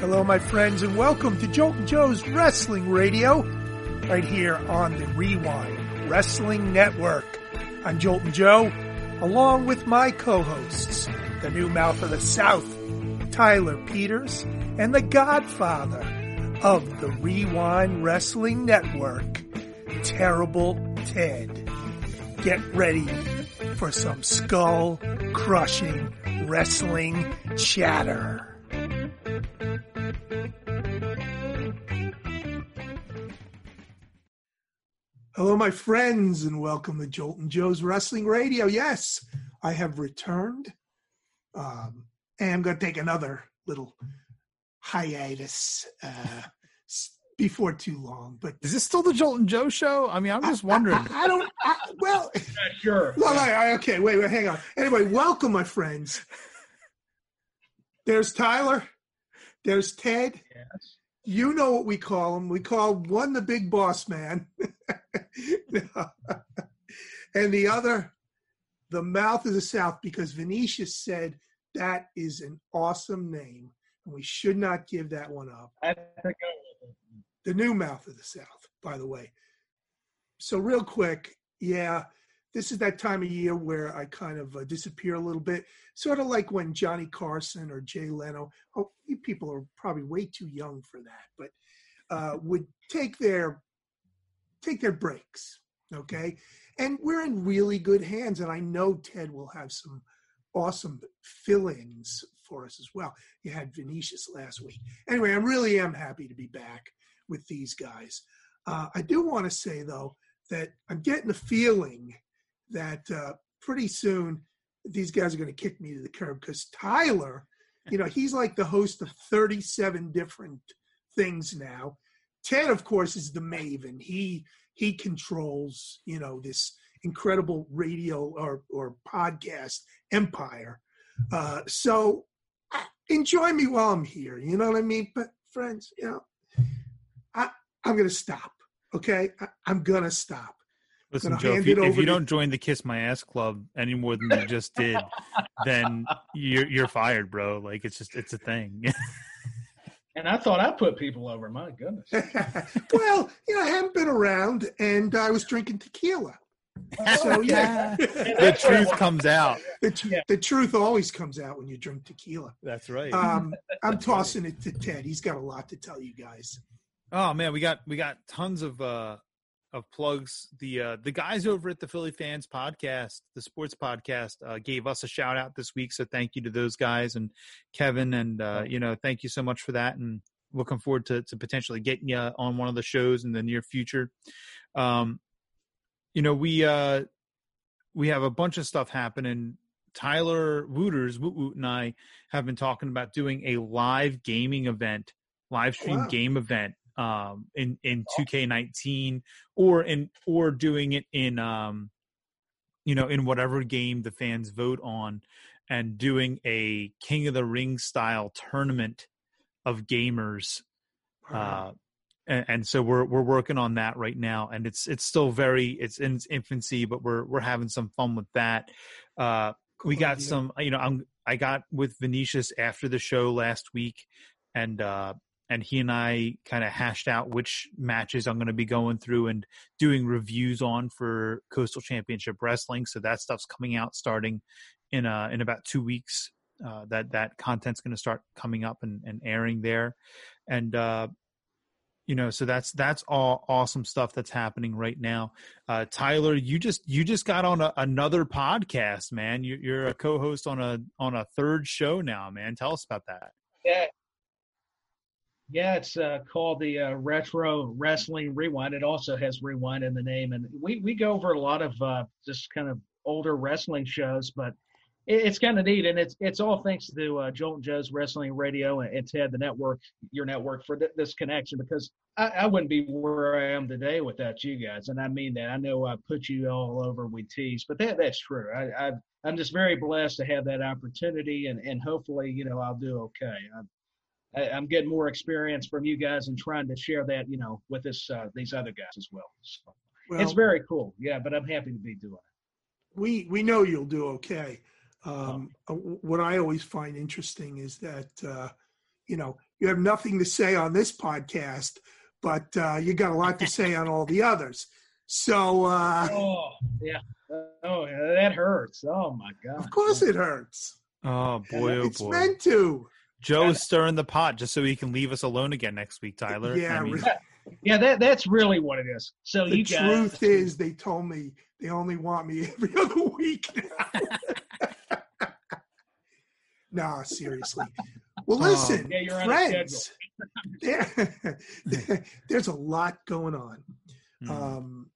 Hello, my friends, and welcome to Joltin' Joe's Wrestling Radio, right here on the WreWind Wrestling Network. I'm Joltin' Joe, along with my co-hosts, the new mouth of the South, Tyler Peters, and the godfather of the WreWind Wrestling Network, Terrible Ted. Get ready for some skull crushing wrestling chatter. Hello, my friends, and welcome to Joltin' Joe's Wrestling Radio. Yes, I have returned. Um, and I'm going to take another little hiatus uh, before too long. But is this still the Joltin' Joe show? I mean, I'm just wondering. I, I, I don't. I, well, yeah, sure. Well, okay, wait, wait, hang on. Anyway, welcome, my friends. There's Tyler. There's Ted. Yes. You know what we call him. We call one the big boss man, and the other the mouth of the South because Venetius said that is an awesome name, and we should not give that one up. The new mouth of the South, by the way. So, real quick, yeah, this is that time of year where I kind of uh, disappear a little bit, sort of like when Johnny Carson or Jay Leno. Oh, you people are probably way too young for that, but uh, would take their take their breaks. Okay, and we're in really good hands, and I know Ted will have some awesome fill-ins for us as well. You had Venetius last week. Anyway, I really am happy to be back with these guys. Uh, I do want to say though that I'm getting a feeling that uh, pretty soon these guys are going to kick me to the curb because Tyler, you know, he's like the host of 37 different things now. Ted, of course, is the maven. He he controls, you know, this incredible radio or or podcast empire. Uh, so enjoy me while I'm here. You know what I mean? But friends, you know, I I'm gonna stop. Okay, I, I'm gonna stop. Listen, Joe, if you, if you don't join the Kiss My Ass Club any more than you just did, then you're you're fired, bro. Like it's just it's a thing. and I thought I put people over. My goodness. well, you know, I haven't been around, and I was drinking tequila. So yeah, the truth comes out. The, yeah. the, truth always comes out when you drink tequila. That's right. Um, I'm tossing it to Ted. He's got a lot to tell you guys. Oh man, we got we got tons of uh of plugs. The uh, the guys over at the Philly Fans Podcast, the sports podcast, uh, gave us a shout out this week. So thank you to those guys and Kevin, and uh, you know, thank you so much for that. And looking forward to to potentially getting you on one of the shows in the near future. Um, you know, we uh, we have a bunch of stuff happening. Tyler Wooters, Woot Woot, and I have been talking about doing a live gaming event, live stream wow. game event um, in in 2K19 or in or doing it in um, you know in whatever game the fans vote on and doing a King of the Ring style tournament of gamers. Uh, and, and, so we're we're working on that right now, and it's it's still very it's in its infancy, but we're we're having some fun with that. Uh, we got some, you know, I'm I got with Venetius after the show last week, and uh, and he and I kind of hashed out which matches I'm going to be going through and doing reviews on for Coastal Championship Wrestling. So that stuff's coming out starting in uh in about two weeks. Uh, that that content's going to start coming up and, and airing there, and uh, you know so that's that's all awesome stuff that's happening right now. Uh, tyler you just you just got on a, another podcast man. You, you're a co-host on a on a third show now man. Tell us about that. Yeah yeah, it's uh, called the uh, Retro Wrestling Rewind. It also has Rewind in the name, and we we go over a lot of uh, just kind of older wrestling shows, but it, it's kind of neat, and it's it's all thanks to uh, Joltin' Joe's Wrestling Radio and, and, Ted, the network, your network, for th- this connection because I, I, wouldn't be where I am today without you guys, and I mean that. I know I put you all over with tease, but that that's true. I, I I'm just very blessed to have that opportunity, and and hopefully, you know, I'll do okay. I'm, I, am getting more experience from you guys and trying to share that, you know, with this uh, these other guys as well. So well, it's very cool. Yeah, but I'm happy to be doing it. We we know you'll do okay. Um, oh. What I always find interesting is that uh, you know, you have nothing to say on this podcast, but uh, you got a lot to say on all the others. So, uh, oh yeah, oh that hurts. Oh my god. Of course, it hurts. Oh boy, oh it's boy. meant to. Joe's stirring the pot just so he can leave us alone again next week, Tyler. Yeah, I mean, really. Yeah, that that's really what it is. So the you guys, truth is, they told me they only want me every other week now. nah, seriously. Well, Oh. listen, Yeah, you're friends. There, there's a lot going on, hmm. um,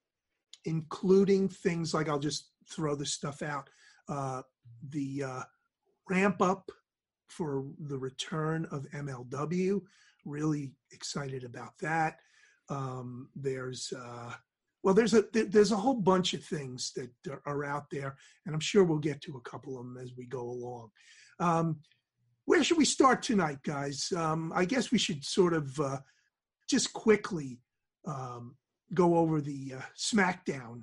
including things like I'll just throw this stuff out. Uh, the uh, ramp up for the return of MLW. Really excited about that. Um, there's uh, well, there's a there's a whole bunch of things that are- are out there, and I'm sure we'll get to a couple of them as we go along. Um, where should we start tonight, guys? Um, I guess we should sort of uh, just quickly um, go over the uh, SmackDown.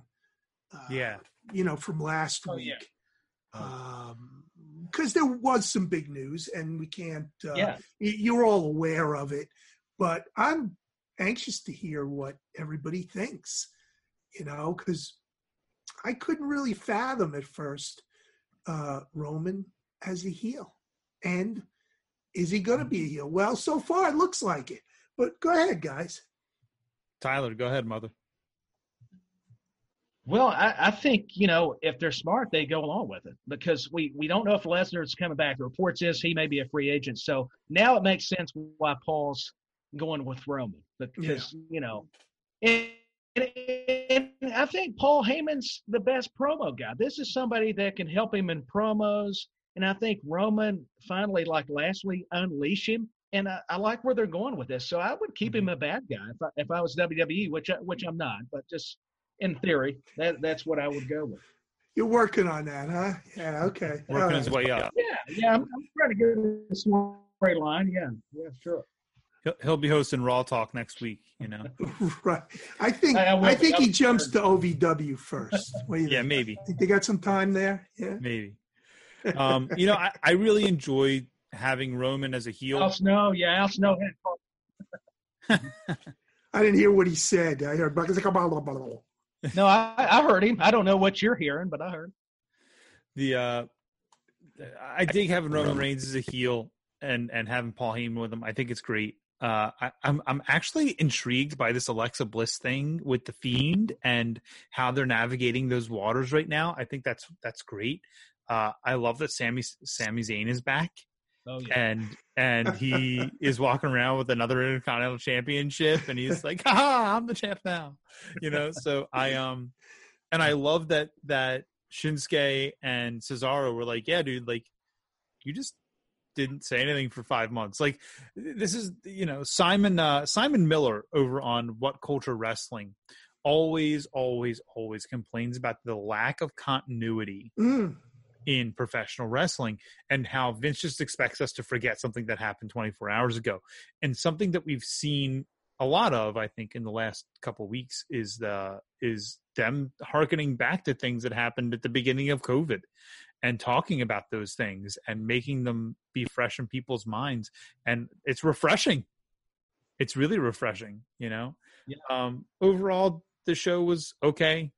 Uh, yeah. you know, from last Oh, week. yeah. Because there was some big news, and we can't. Uh, yeah. You're all aware of it, but I'm anxious to hear what everybody thinks. You know, because I couldn't really fathom at first uh, Roman as a heel, and is he going to be a heel? Well, so far it looks like it. But go ahead, guys. Tyler, go ahead, mother. Well, I, I think you know if they're smart, they go along with it because we we don't know if Lesnar's coming back. The reports is he may be a free agent, so now it makes sense why Paul's going with Roman because you know, and, and I think Paul Heyman's the best promo guy. This is somebody that can help him in promos, and I think Roman finally, like lastly, unleash him. And I, I like where they're going with this, so I would keep him mm-hmm. a bad guy if I, if I was WWE, which I, which I'm not, but just in theory, that that's what I would go with. You're working on that, huh? Yeah. Okay. All Working his way up. Yeah, yeah, I'm, I'm trying to get a storyline. Yeah, yeah, sure. He'll, he'll be hosting Raw Talk next week. You know. right. I think I- I I, think he jumps to OVW first. What you Yeah, think? maybe, Think they got some time there? Yeah. maybe. Um, you know, I, I really enjoyed having Roman as a heel. Al Snow, yeah, Al Snow I didn't hear what he said. I heard. blah, blah, blah, blah, blah. No, I, I heard him. I don't know what you're hearing, but I heard. the uh I think having Roman Reigns as a heel and and having Paul Heyman with him. I think it's great. Uh, I, I'm I'm actually intrigued by this Alexa Bliss thing with the Fiend and how they're navigating those waters right now. I think that's that's great. Uh, I love that Sammy Sami Zayn is back Oh yeah. and and he is walking around with another Intercontinental Championship, and he's like, "Ha, I'm the champ now," you know. So I um, and I love that that Shinsuke and Cesaro were like, "Yeah, dude, like you just didn't say anything for five months." Like this is you know Simon uh, Simon Miller over on What Culture Wrestling always always always complains about the lack of continuity Mm, in professional wrestling and how Vince just expects us to forget something that happened 24 hours ago. And something that we've seen a lot of, I think, in the last couple weeks is the is them harkening back to things that happened at the beginning of COVID and talking about those things and making them be fresh in people's minds. And it's refreshing. It's really refreshing, you know. Yeah. Um overall the show was okay.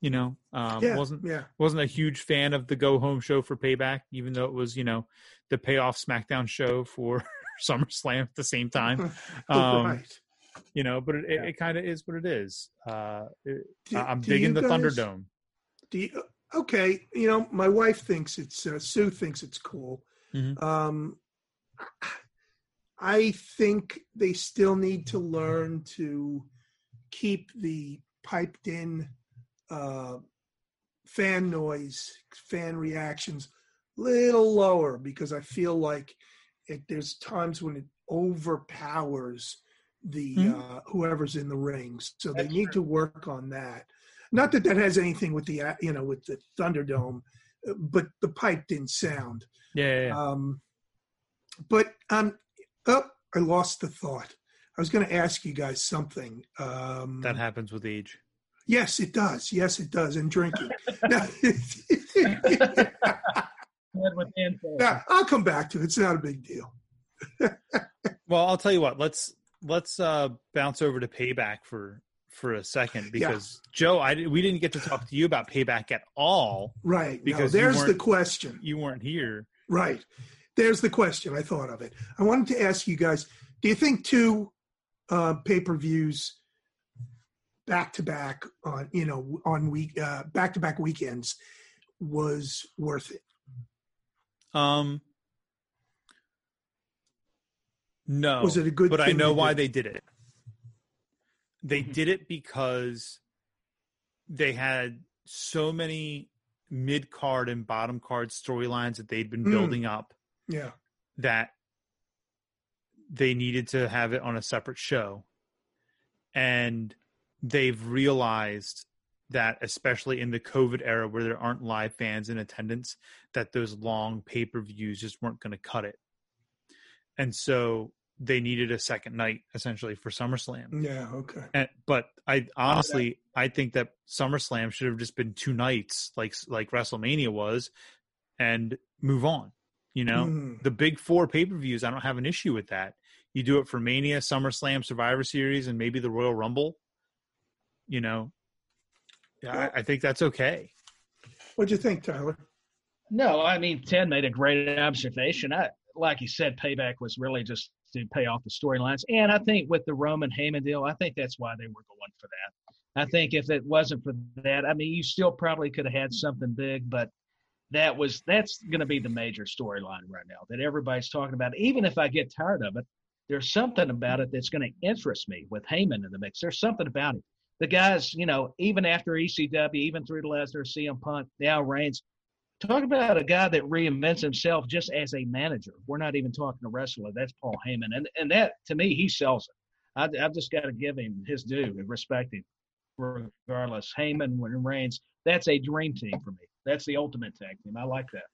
You know, um yeah. wasn't yeah. wasn't a huge fan of the go home show for payback even though it was you know the payoff smackdown show for summerslam at the same time um right. you know but it, Yeah. it, it kind of is what it is uh it, Do- i'm do digging the guys- thunderdome Do you, okay, you know, my wife thinks it's uh, Sue thinks it's cool. Mhm. Um, I think they still need to learn to keep the piped in uh, fan noise, fan reactions little lower because I feel like it, there's times when it overpowers the Mhm. uh, whoever's in the rings. So they need true. to work on that. Not that that has anything with the uh, you know with the Thunderdome, uh, but the pipe didn't sound. yeah, yeah, yeah. Um, but um, oh, I lost the thought. I was going to ask you guys something. Um, that happens with age yes, it does. Yes, it does. And drinking. now, Head with info. now, I'll come back to it. It's not a big deal. well, I'll tell you what. Let's let's uh, bounce over to payback for for a second because yeah. Joe, I we didn't get to talk to you about payback at all. Right. Because no, there's the question. You weren't here. Right. There's the question. I thought of it. I wanted to ask you guys: Do you think two uh, pay per views back to back on you know on week back to back weekends was worth it? Um. No. Was it a good? But I know why they did it. They mm-hmm. did it because they had so many mid card and bottom card storylines that they'd been mm. building up. Yeah. That they needed to have it on a separate show. And they've realized that especially in the COVID era where there aren't live fans in attendance, that those long pay-per-views just weren't going to cut it. And so they needed a second night essentially for SummerSlam. Yeah, okay. And, but I honestly I think that SummerSlam should have just been two nights like like WrestleMania was and move on. You know, mm. the big four pay-per-views, I don't have an issue with that. You do it for Mania, SummerSlam, Survivor Series and maybe the Royal Rumble. You know, yeah, I, I think that's okay. What'd you think, Tyler? No, I mean Ted made a great observation. I like you said, payback was really just to pay off the storylines. And I think with the Roman Heyman deal, I think that's why they were going for that. I think if it wasn't for that, I mean, you still probably could have had something big, but that was that's going to be the major storyline right now that everybody's talking about. Even if I get tired of it, there's something about it that's going to interest me with Heyman in the mix. There's something about it. The guys, you know, even after ECW, even through the Lesnar, CM Punk, now Reigns, Talk about a guy that reinvents himself just as a manager. We're not even talking a wrestler. That's Paul Heyman, and and that to me he sells it. I, I've just got to give him his due and respect him, regardless. Heyman and Reigns, that's a dream team for me. That's the ultimate tag team. I like that.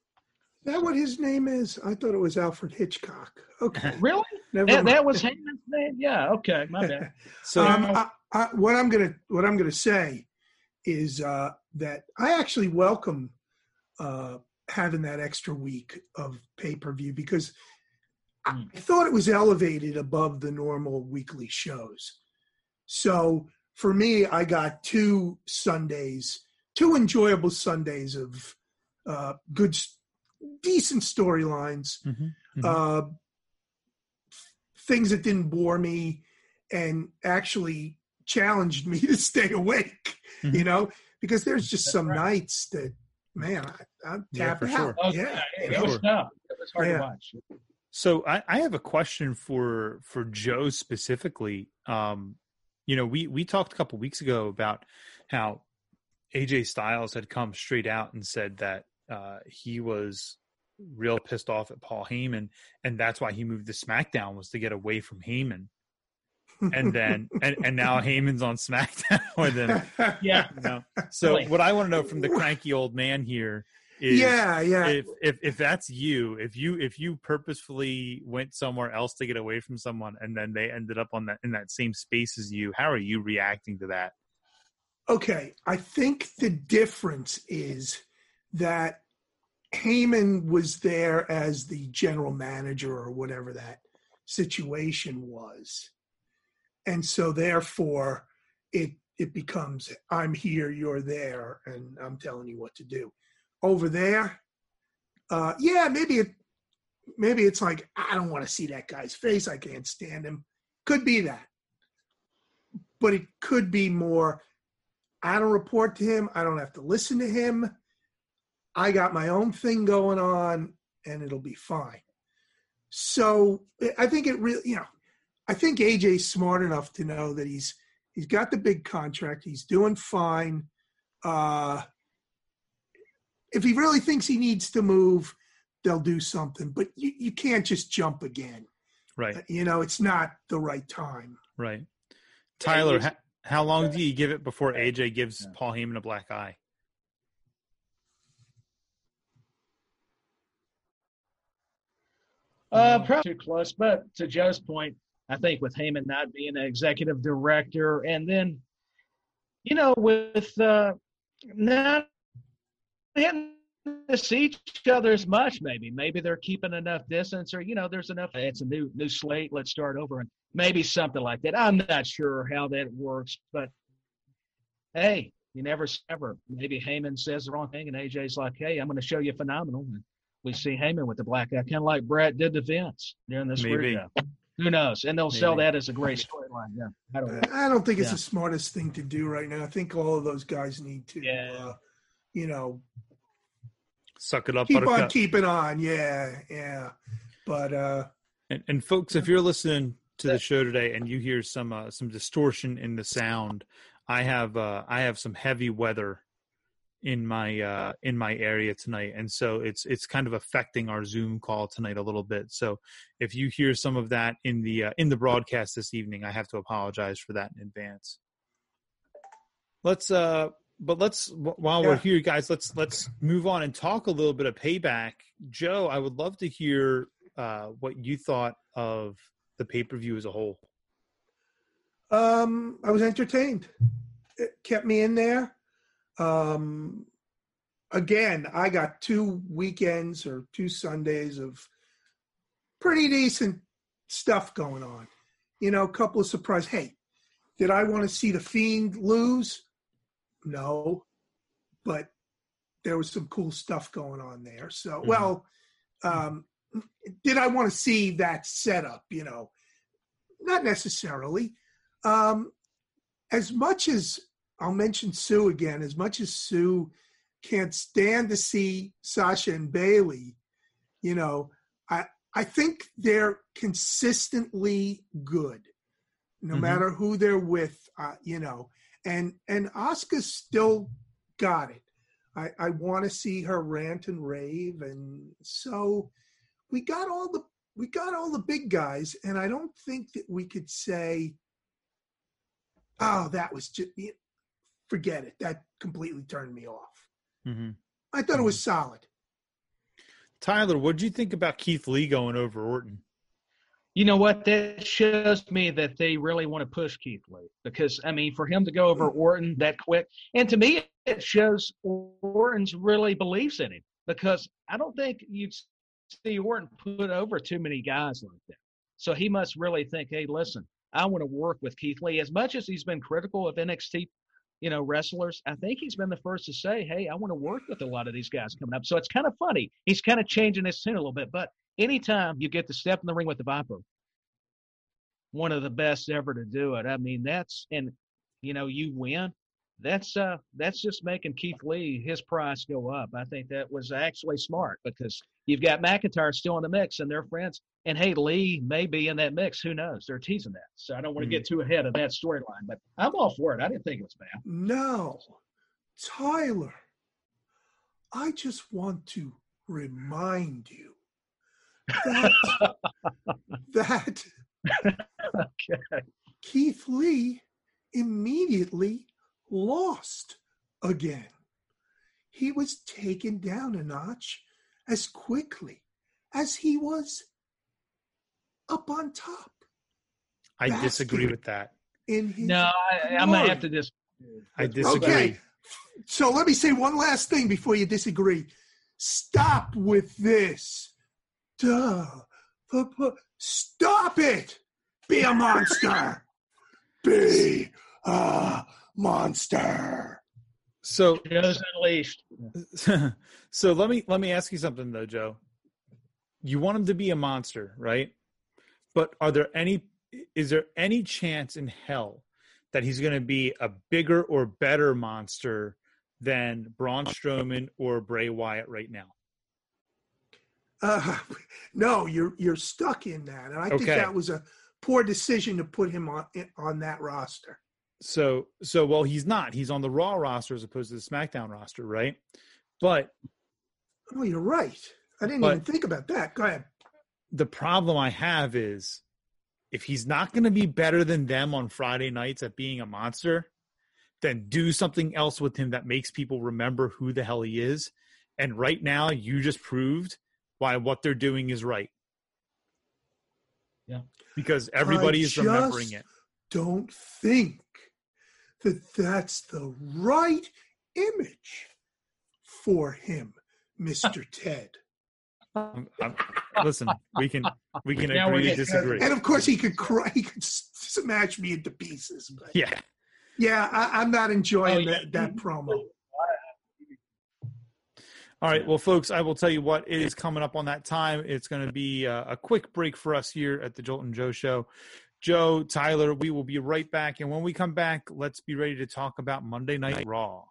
Is that what his name is? I thought it was Alfred Hitchcock. Okay, really? Never that, that was Heyman's name. Yeah. Okay, my bad. so um, I, I, what I'm gonna what I'm gonna say is uh, that I actually welcome uh, having that extra week of pay per view because I hmm. thought it was elevated above the normal weekly shows. So for me, I got two Sundays, two enjoyable Sundays of uh, good, decent storylines, mm-hmm. Mm-hmm. Things that didn't bore me and actually challenged me to stay awake, mm-hmm. you know, because there's just some right. nights that man, I, am tapping yeah, out. Sure. Yeah, it was tough. It was hard yeah. to watch. So I, I, have a question for for Joe specifically. Um, you know, we we talked a couple weeks ago about how AJ Styles had come straight out and said that uh, he was real pissed off at Paul Heyman, and that's why he moved to SmackDown was to get away from Heyman and then and, and now Heyman's on SmackDown with him. Yeah. You know? So what I want to know from the cranky old man here is yeah, yeah. If, if if that's you, if you if you purposefully went somewhere else to get away from someone and then they ended up on that in that same space as you, how are you reacting to that? Okay, I think the difference is that Heyman was there as the general manager or whatever that situation was. And so therefore it it becomes i'm here you're there and i'm telling you what to do. Over there uh yeah maybe it maybe it's like i don't want to see that guy's face i can't stand him. Could be that. But it could be more i don't report to him i don't have to listen to him i got my own thing going on and it'll be fine so i think it really you know I think AJ's smart enough to know that he's he's got the big contract. He's doing fine. Uh, if he really thinks he needs to move, they'll do something. But you, you can't just jump again. Right. Uh, you know, it's not the right time. Right. Tyler, how, how long do you give it before AJ gives yeah. Paul Heyman a black eye? Uh, probably too close. But to Joe's point, I think with Heyman not being an executive director, and then, you know, with uh, not to see each other as much. Maybe, maybe they're keeping enough distance, or you know, there's enough. It's a new new slate. Let's start over, and maybe something like that. I'm not sure how that works, but hey, you never ever. Maybe Heyman says the wrong thing, and AJ's like, "Hey, I'm going to show you phenomenal." And we see Heyman with the black eye, kind of like Brett did to Vince during this Maybe. weird Who knows? And they'll sell that as a great storyline. Yeah, I don't know. I don't think it's Yeah. the smartest thing to do right now. I think all of those guys need to, Yeah. uh, you know, Suck it up, keep on Buttercup. keeping on. Yeah, yeah. But uh, And, and folks, if you're listening to the show today and you hear some uh, some distortion in the sound, I have uh, I have some heavy weather in my uh, in my area tonight, and so it's it's kind of affecting our Zoom call tonight a little bit. So if you hear some of that in the uh, in the broadcast this evening, I have to apologize for that in advance. Let's uh, but let's wh- while we're here, guys, let's let's move on and talk a little bit of payback. Joe, I would love to hear uh, what you thought of the pay per view as a whole. um, I was entertained. It kept me in there. Um, again, I got two weekends or two Sundays of pretty decent stuff going on. You know, a couple of surprise. Hey, did I want to see the Fiend lose? No, but there was some cool stuff going on there. So, Mhm. well, um, did I want to see that setup? You know, not necessarily. Um, as much as I'll mention Sue again, as much as Sue can't stand to see Sasha and Bayley, you know, I I think they're consistently good, no Mhm. matter who they're with. Uh, you know, and and Asuka's still got it. I I want to see her rant and rave, and so we got all the we got all the big guys, and I don't think that we could say, "Oh, that was just forget it." That completely turned me off. Mm-hmm. I thought it was solid. Tyler, what do you think about Keith Lee going over Orton? You know what? That shows me that they really want to push Keith Lee because I mean, for him to go over Orton that quick, and to me, it shows Orton's really believes in him because I don't think you'd see Orton put over too many guys like that. So he must really think, hey, listen, I want to work with Keith Lee as much as he's been critical of NXT. You know, wrestlers. I think he's been the first to say, "Hey, I want to work with a lot of these guys coming up." So it's kind of funny. He's kind of changing his tune a little bit, but anytime you get to step in the ring with the Viper, one of the best ever to do it. I mean, that's and you know, you win. That's uh that's just making Keith Lee his price go up. I think that was actually smart because you've got McIntyre still in the mix and they're friends. And hey, Lee may be in that mix. Who knows? They're teasing that. So I don't want to get mm. too ahead of that storyline, but I'm all for it. I didn't think it was bad. No, Tyler, I just want to remind you that that Okay. Keith Lee immediately lost again. He was taken down a notch as quickly as he was up on top I That's disagree with that. in his No, I, I'm gonna have to just. I disagree. Okay. So let me say one last thing before you disagree. Stop with this. Duh. Pu- pu- Stop it. Be a monster. Be a monster. So Joe's unleashed. so let me let me ask you something though, Joe. You want him to be a monster, right? But are there any is there any chance in hell that he's going to be a bigger or better monster than Braun Strowman or Bray Wyatt right now? Uh, no, you're you're stuck in that, and I think that was a poor decision to put him on on that roster. So so well he's not. He's on the Raw roster as opposed to the SmackDown roster, right? But Oh, you're right. I didn't But- even think about that. Go ahead. The problem I have is if he's not going to be better than them on Friday nights at being a monster, then do something else with him that makes people remember who the hell he is. And right now, you just proved why what they're doing is right. Yeah. Because everybody I is remembering just it. Don't think that that's the right image for him. Mr. Ted. I'm, I'm, listen, we can we can Now agree to disagree. And of course, he could cry. He could smash me into pieces. But Yeah. yeah, I, I'm not enjoying Oh, yeah. that, that promo. All right, well, folks, I will tell you what it is coming up on that time. It's going to be uh, a quick break for us here at the Joltin' Joe Show. Joe, Tyler, we will be right back, and when we come back, let's be ready to talk about Monday Night Raw.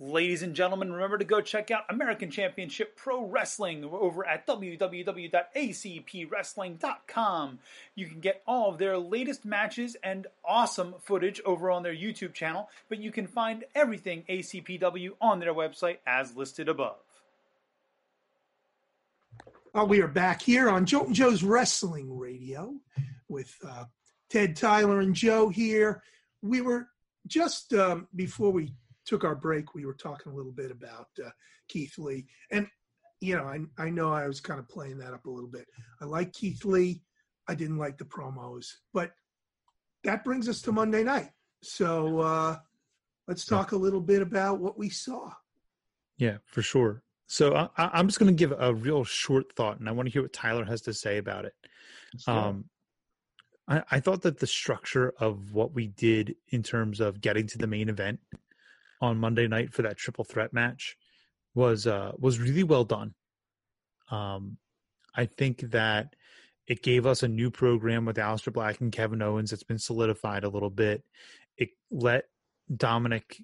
Ladies and gentlemen, remember to go check out American Championship Pro Wrestling over at www.acpwrestling.com. You can get all of their latest matches and awesome footage over on their YouTube channel, but you can find everything ACPW on their website as listed above. Uh, we are back here on Joltin' Joe's Wrestling Radio with uh, Ted, Tyler, and Joe here. We were just um, before we took our break, we were talking a little bit about uh, Keith Lee. And, you know, I, I know I was kind of playing that up a little bit. I like Keith Lee. I didn't like the promos. But that brings us to Monday night. So uh, let's talk a little bit about what we saw. Yeah, for sure. So I, I- I'm just going to give a real short thought, and I want to hear what Tyler has to say about it. Um, I, I thought that the structure of what we did in terms of getting to the main event on Monday night for that triple threat match was uh, was really well done. Um, I think that it gave us a new program with Aleister Black and Kevin Owens that's been solidified a little bit. It let Dominic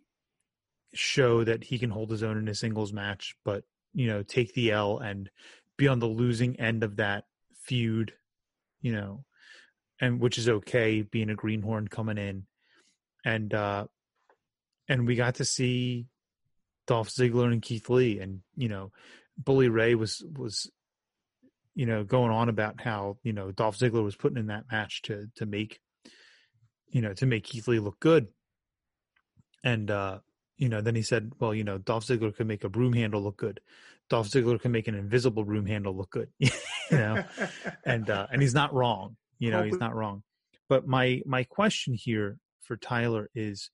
show that he can hold his own in a singles match, but you know, take the L and be on the losing end of that feud, you know, and which is okay being a greenhorn coming in. And uh and we got to see Dolph Ziggler and Keith Lee and you know, Bully Ray was was you know going on about how, you know, Dolph Ziggler was putting in that match to to make you know, to make Keith Lee look good. And uh you know, then he said, well, you know, Dolph Ziggler can make a broom handle look good. Dolph Ziggler can make an invisible broom handle look good. you know, and uh, and he's not wrong. You know, he's not wrong. But my my question here for Tyler is,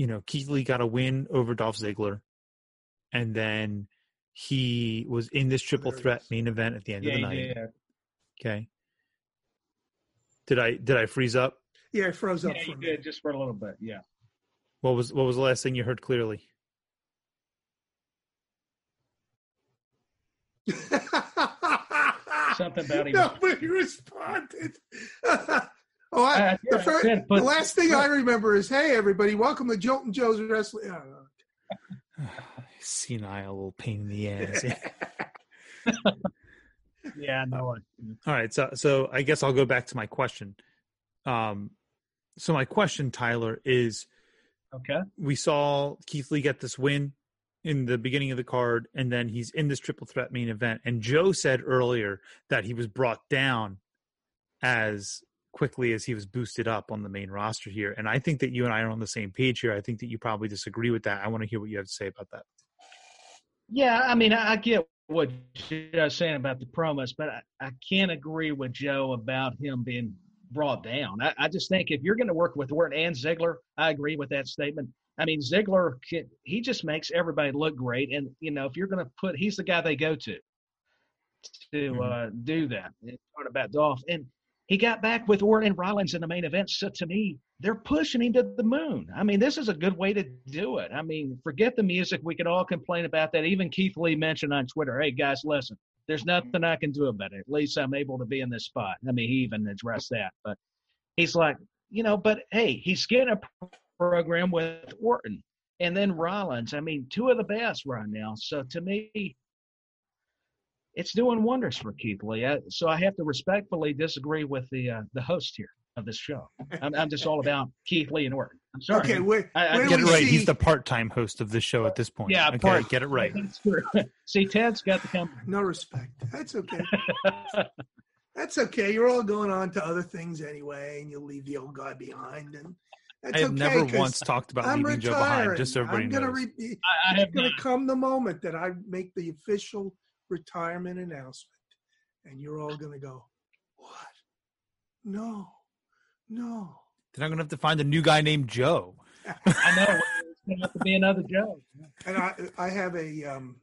you know, Keith Lee got a win over Dolph Ziggler, and then he was in this triple threat main event at the end yeah, of the night. yeah. Okay. Did I did I freeze up? yeah, I froze up Yeah, for you did just for a little bit. Yeah. What was what was the last thing you heard clearly? Something about him. Nobody responded. oh, I, Uh, the, yeah, fir- Ted the last thing I remember is, "Hey, everybody, welcome to Joltin' Joe's Wrestling." Oh, Senile little pain in the ass. Yeah, I know it. All right, so so I guess I'll go back to my question. Um, so my question, Tyler, is Okay. we saw Keith Lee get this win in the beginning of the card, and then he's in this triple threat main event. And Joe said earlier that he was brought down as quickly as he was boosted up on the main roster here. And I think that you and I are on the same page here. I think that you probably disagree with that. I want to hear what you have to say about that. Yeah, I mean, I get what Joe's saying about the promos, but I, I can't agree with Joe about him being brought down. I, I just think if you're going to work with Orton and Ziggler, I agree with that statement. I mean, Ziggler, can, he just makes everybody look great, and you know, if you're going to put, he's the guy they go to to Mhm. uh, do that. And talking about Dolph, and he got back with Orton and Rollins in the main event. So to me, they're pushing him to the moon. I mean, this is a good way to do it. I mean, forget the music. We could all complain about that. Even Keith Lee mentioned on Twitter, hey, guys, listen, there's nothing I can do about it. At least I'm able to be in this spot. I mean, he even addressed that. But he's like, you know, but hey, he's getting a program with Orton and then Rollins. I mean, two of the best right now. So to me, it's doing wonders for Keith Lee. I, so I have to respectfully disagree with the uh, the host here of this show. I'm, I'm just all about Keith Lee and Orton. I'm sorry. okay, where, I- I Get it right. see? He's the part-time host of this show at this point. Yeah, okay, part- get it right. See, Ted's got the come. no respect. That's okay. That's okay. You're all going on to other things anyway, and you'll leave the old guy behind, and that's I have okay. never 'cause once talked about I'm leaving Joe retiring. behind, just so everybody I'm gonna knows. re- I, I have it's going to come the moment that I make the official retirement announcement, and you're all going to go, "What? No, no." then I'm gonna have to find a new guy named Joe. I know it's going to have to be another Joe. And I, I have a, um,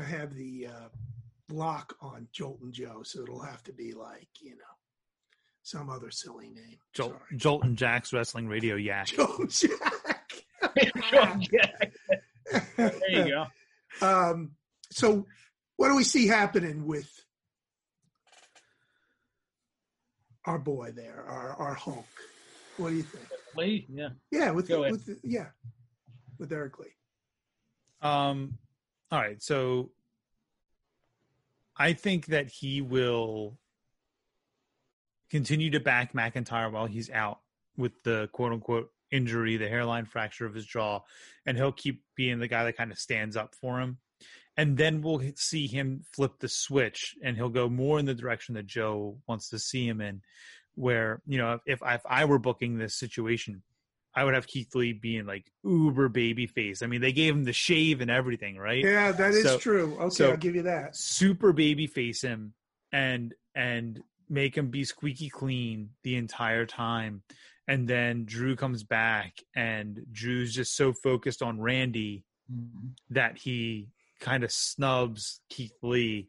I have the uh, lock on Joltin' Joe, so it'll have to be like you know some other silly name. Jolt, Sorry. Joltin' Jack's Wrestling Radio Yak. Joe Jack. there you go. Um, so, what do we see happening with our boy there, our our Hulk? What do you think? Lee, yeah. Yeah, with Go ahead. with yeah, with Eric Lee. Um, all right, so I think that he will continue to back McIntyre while he's out with the quote unquote injury, the hairline fracture of his jaw, and he'll keep being the guy that kind of stands up for him. And then we'll see him flip the switch, and he'll go more in the direction that Joe wants to see him in. Where you know, if if I were booking this situation, I would have Keith Lee being like uber baby face. I mean, they gave him the shave and everything, right? Yeah, that is So- true. Okay, so- I'll give you that. super baby face him and and make him be squeaky clean the entire time and then drew comes back and drew's just so focused on randy mm-hmm. that he kind of snubs keith lee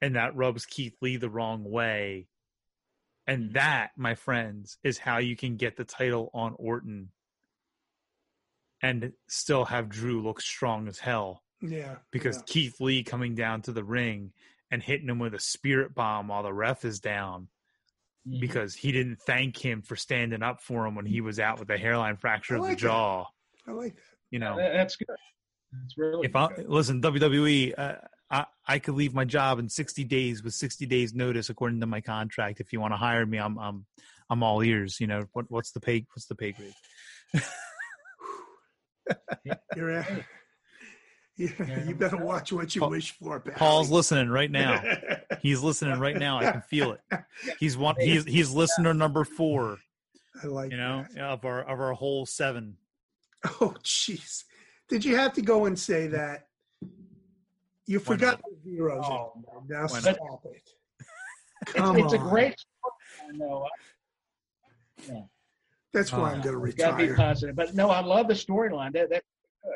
and that rubs keith lee the wrong way and that my friends is how you can get the title on orton and still have drew look strong as hell Yeah, because yeah. Keith Lee coming down to the ring and hitting him with a spirit bomb while the ref is down Mhm. because he didn't thank him for standing up for him when he was out with a hairline fracture I of like the that. jaw. I like that. You know, that's good. That's really if I good. listen WWE, uh, I I could leave my job in 60 days with 60 days notice according to my contract. If you want to hire me, I'm I'm I'm all ears. You know what what's the pay what's the pay grade? You're at, yeah, Yeah. you better watch what you Paul- wish for, pal. Paul's listening right now. He's listening right now. I can feel it. He's one. He's he's listener number four. I like You know, that. of our of our whole seven. Oh, jeez. Did you have to go and say that? You forgot the zeros. Oh, in there. Now stop not? it. It's, Come it's a on. great story, though. That's why I'm going to It's got to be positive. But no, I love the storyline. That that's good.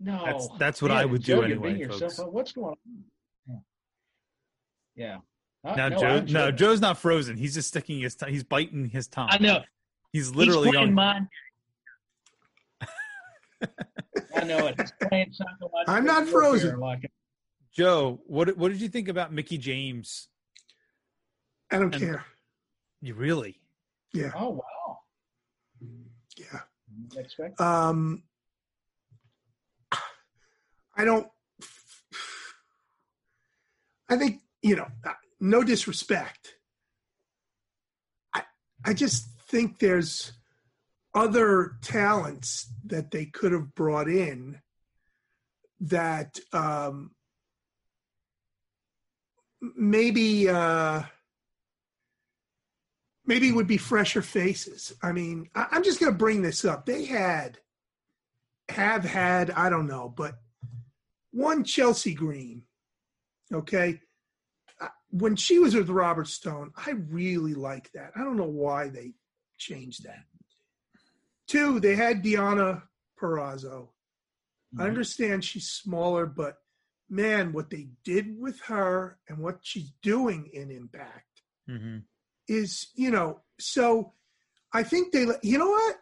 No, That's that's what man, I would do you're anyway, being yourself folks. What's going on? Yeah. Uh, Now no, Joe, I'm no. Joe's not frozen. He's just sticking his tongue. He's biting his tongue. I know. He's literally He's playing going. mind. I know it. He's playing psychological I'm not frozen. Like Joe, what what did you think about Mickie James? I don't And- care. You really? Yeah, oh wow. yeah. Um, I don't. I think you know. uh, No disrespect. I I just think there's other talents that they could have brought in that um, maybe uh, maybe would be fresher faces. I mean, I, I'm just going to bring this up. They had have had I don't know, but one Chelsea Green. Okay, when she was with Robert Stone, I really liked that. I don't know why they changed that. Two, they had Deonna Purrazzo. I understand she's smaller, but man, what they did with her and what she's doing in Impact Mm-hmm. is, you know, so I think they, you know what?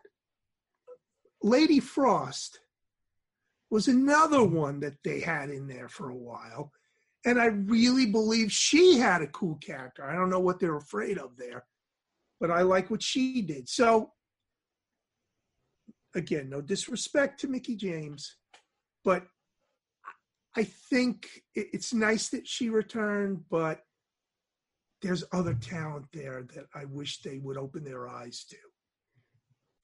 Lady Frost was another one that they had in there for a while. And I really believe she had a cool character. I don't know what they're afraid of there, but I like what she did. So, again, no disrespect to Mickie James, but I think it's nice that she returned, but there's other talent there that I wish they would open their eyes to.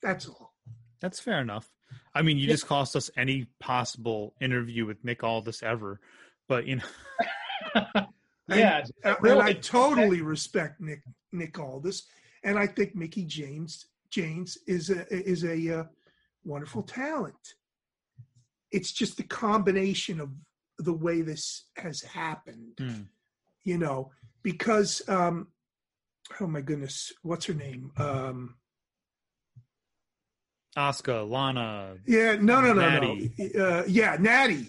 That's all. That's fair enough. I mean, you Yeah. just cost us any possible interview with Nick Aldis ever, but you know, yeah. And, and. I totally respect Nick Nick Aldis, and I think Mickie James James is a is a uh, wonderful talent. It's just the combination of the way this has happened, Hmm. you know, because um, oh my goodness, what's her name? Um, Asuka, Lana, Yeah, no, no, no, Natty. no. Uh, yeah, Natty.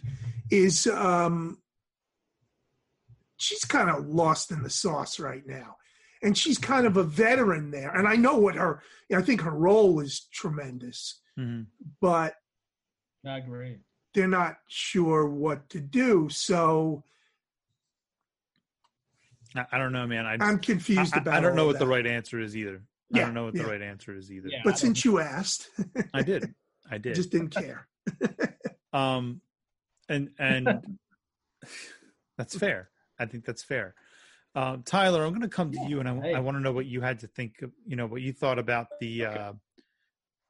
is um, she's kind of lost in the sauce right now. And she's kind of a veteran there. And I know what her, I think her role is tremendous, hmm but I agree. they're not sure what to do. So I, I don't know, man. I, I'm confused I, about I don't know what of the right answer is either. I don't know what the right answer is either. Yeah. But don't since you asked, I did. I I did. just didn't care. Um, and and that's fair. I think that's fair. Um, Tyler, I'm going to come to Yeah, you, and I, hey. I want to know what you had to think. Of, you know, what you thought about the Okay. uh,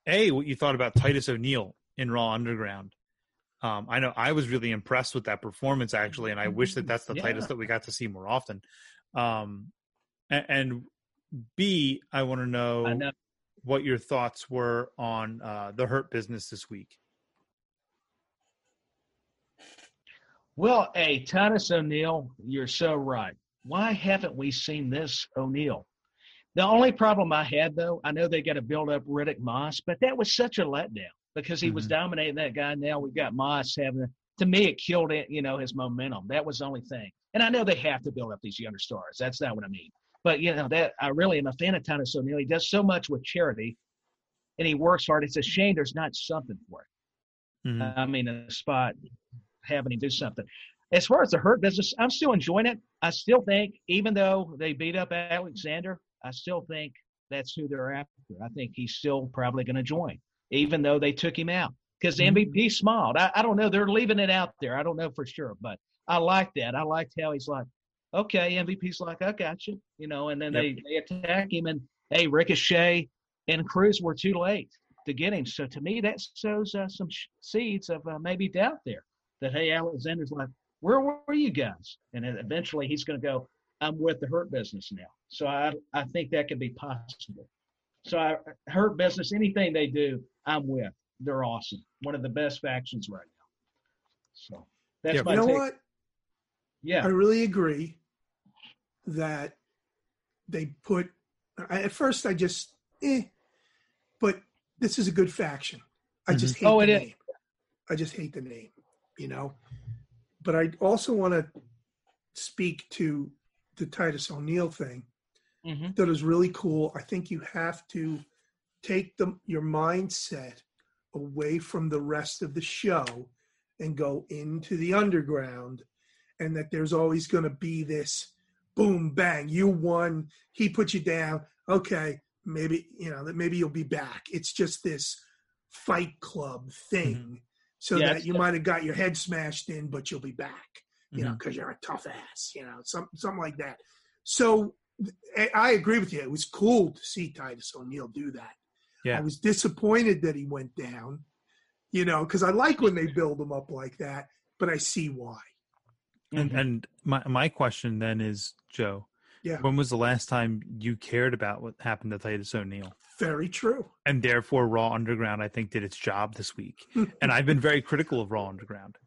a what you thought about Titus O'Neil in Raw Underground. Um, I know I was really impressed with that performance actually, and I wish that that's the Yeah. Titus that we got to see more often. Um, and, and B, I want to know, know. what your thoughts were on uh, the Hurt Business this week. Well, hey, Titus O'Neil, you're so right. Why haven't we seen this O'Neil? The only problem I had, though, I know they got to build up Riddick Moss, but that was such a letdown because he was Mhm. dominating that guy. Now we've got Moss having. To me, it killed it. You know his momentum. That was the only thing. And I know they have to build up these younger stars. That's not what I mean. But you know that I really am a fan of Titus O'Neil. He does so much with charity, and he works hard. It's a shame there's not something for it. Mhm. I mean, a spot having him do something. As far as the hurt business, I'm still enjoying it. I still think, even though they beat up Alexander, I still think that's who they're after. I think he's still probably going to join, even though they took him out because the MVP smiled. I, I don't know. They're leaving it out there. I don't know for sure, but I like that. I liked how he's like, okay, MVP's like, I got you, you know, and then Yep. they, they attack him and hey, Ricochet and Crews were too late to get him. So to me, that sows uh, some sh- seeds of uh, maybe doubt there that hey, Alexander's like, where were you guys? And eventually he's going to go, I'm with the hurt business now. So I I think that could be possible. So I hurt business, anything they do, I'm with. They're awesome. One of the best factions right now. So that's Yeah, my you know take. what? Yeah. I really agree that they put. I, at first, I just eh, but this is a good faction. I just hate Oh, the it is. name. I just hate the name, you know. But I also want to speak to the Titus O'Neil thing. hmm That is really cool. I think you have to take the your mindset away from the rest of the show and go into the underground and that there's always going to be this boom bang you won he put you down okay maybe you know that maybe you'll be back it's just this fight club thing so Yeah, that you might have got your head smashed in but you'll be back you know Mhm. because you're a tough ass you know some, something like that so I- i agree with you it was cool to see titus o'neil do that Yeah. i was disappointed that he went down you know because i like when they build him up like that but i see why And, Mhm. and my my question then is, Joe, Yeah. when was the last time you cared about what happened to Titus O'Neil? very true And therefore, Raw Underground, I think, did its job this week. and I've been very critical of Raw Underground.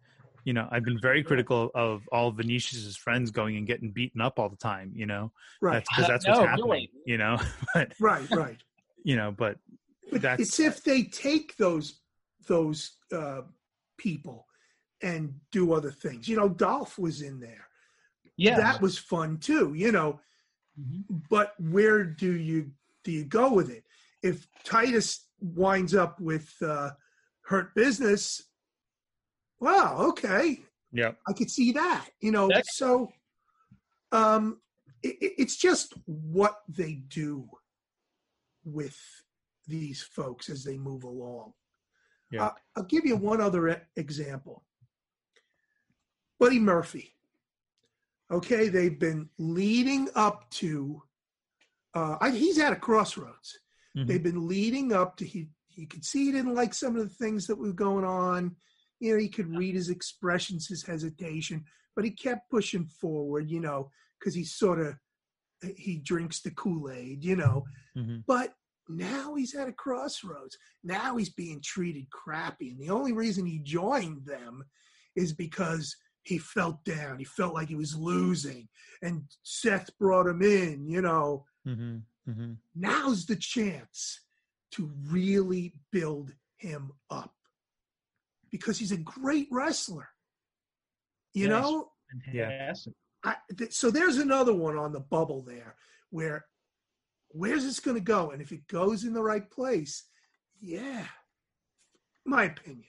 You know, I've been very critical of all Venetius' friends going and getting beaten up all the time. You know, right because that's No, what's happening. really. You know, but right right you know, but But That's- it's if they take those those uh, people and do other things. You know, Dolph was in there. Yeah. That was fun too. You know, Mhm. but where do you do you go with it? If Titus winds up with uh, hurt business, wow, okay, yeah, I could see that. You know, That- so um, it, it- it's just what they do with these folks as they move along. Yeah. Uh, I'll give you one other example. Buddy Murphy. Okay, they've been leading up to. Uh, I, he's at a crossroads. Mhm. They've been leading up to he. You could see he didn't like some of the things that were going on. You know, he could read his expressions, his hesitation, but he kept pushing forward. You know, because he sort of he drinks the Kool Aid. You know, Mhm. but now he's at a crossroads. Now he's being treated crappy. And the only reason he joined them is because he felt down. He felt like he was losing. And Seth brought him in, you know. Mhm. Mhm. Now's the chance to really build him up because he's a great wrestler. You Yes. know, Fantastic. I, th- so there's another one on the bubble there where where's this going to go? And if it goes in the right place, yeah, my opinion.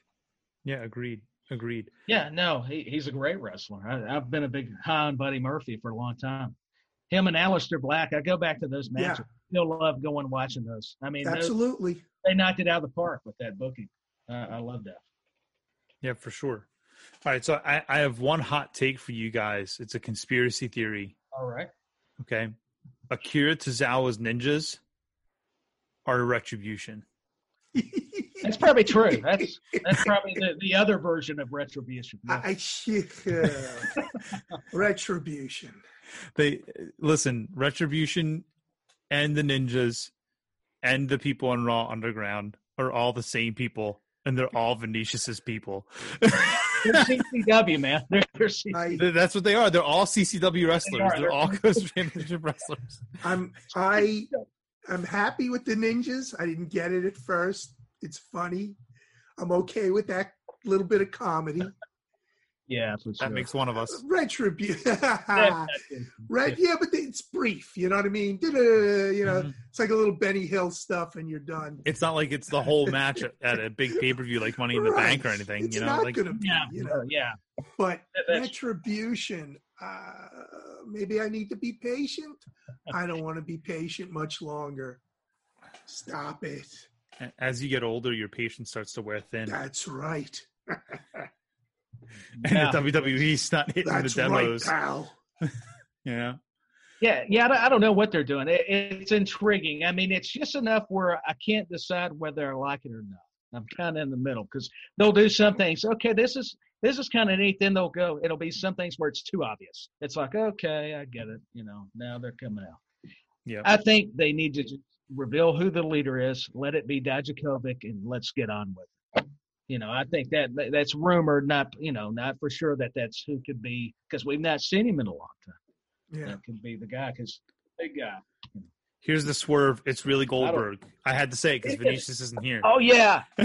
Yeah, agreed. Agreed. Yeah, no, he, he's a great wrestler. I, I've been a big high on Buddy Murphy for a long time. Him and Aleister Black, I go back to those matches. Yeah. Still love going watching those. I mean, those, Absolutely. they knocked it out of the park with that booking. Uh, I love that. Yeah, for sure. All right, so I, I have one hot take for you guys. It's a conspiracy theory. All right. Okay. Akira Tozawa's ninjas are a retribution. That's probably true. That's that's probably the, the other version of retribution. Yeah. I, yeah. retribution. They listen, retribution and the ninjas and the people on Raw Underground are all the same people and they're all Venetius's people. They're CCW, man. They're, they're CCW. I, That's what they are. They're all CCW wrestlers. are. They're They're- all Coast Championship wrestlers. I'm I I'm happy with the ninjas. I didn't get it at first. It's funny. I'm okay with that little bit of comedy. Yeah, for sure. That makes one of us. Retribution. That- that is- Right? Yeah, but it's brief. You know what I mean? Da-da, You know, Mhm. it's like a little Benny Hill stuff, and you're done. It's not like it's the whole match at, at a big pay per view like Money in the Right. Bank or anything. It's you know, not like gonna be. Yeah, You know, yeah. but retribution. Uh, maybe I need to be patient. I don't want to be patient much longer. Stop it. As you get older, your patience starts to wear thin. That's right. and Yeah. the WWE's not hitting That's the right, demos. pal. you know? Yeah, yeah, I don't- I don't know what they're doing. It, it's intriguing. I mean, it's just enough where I can't decide whether I like it or not. I'm kind of in the middle because they'll do some things. Okay, this is this is kind of neat. Then they'll go. It'll be some things where it's too obvious. It's like, okay, I get it. You know, now they're coming out. Yeah. I think they need to just reveal who the leader is. Let it be Dijakovic, and let's get on with it. You know, I think that that- that's rumored, not you know, not for sure that that's who could be because we've not seen him in a long time Yeah. that could be the guy because big guy. Here's the swerve. It's really Goldberg. I had to say it because It is. Venetius isn't here. Oh yeah,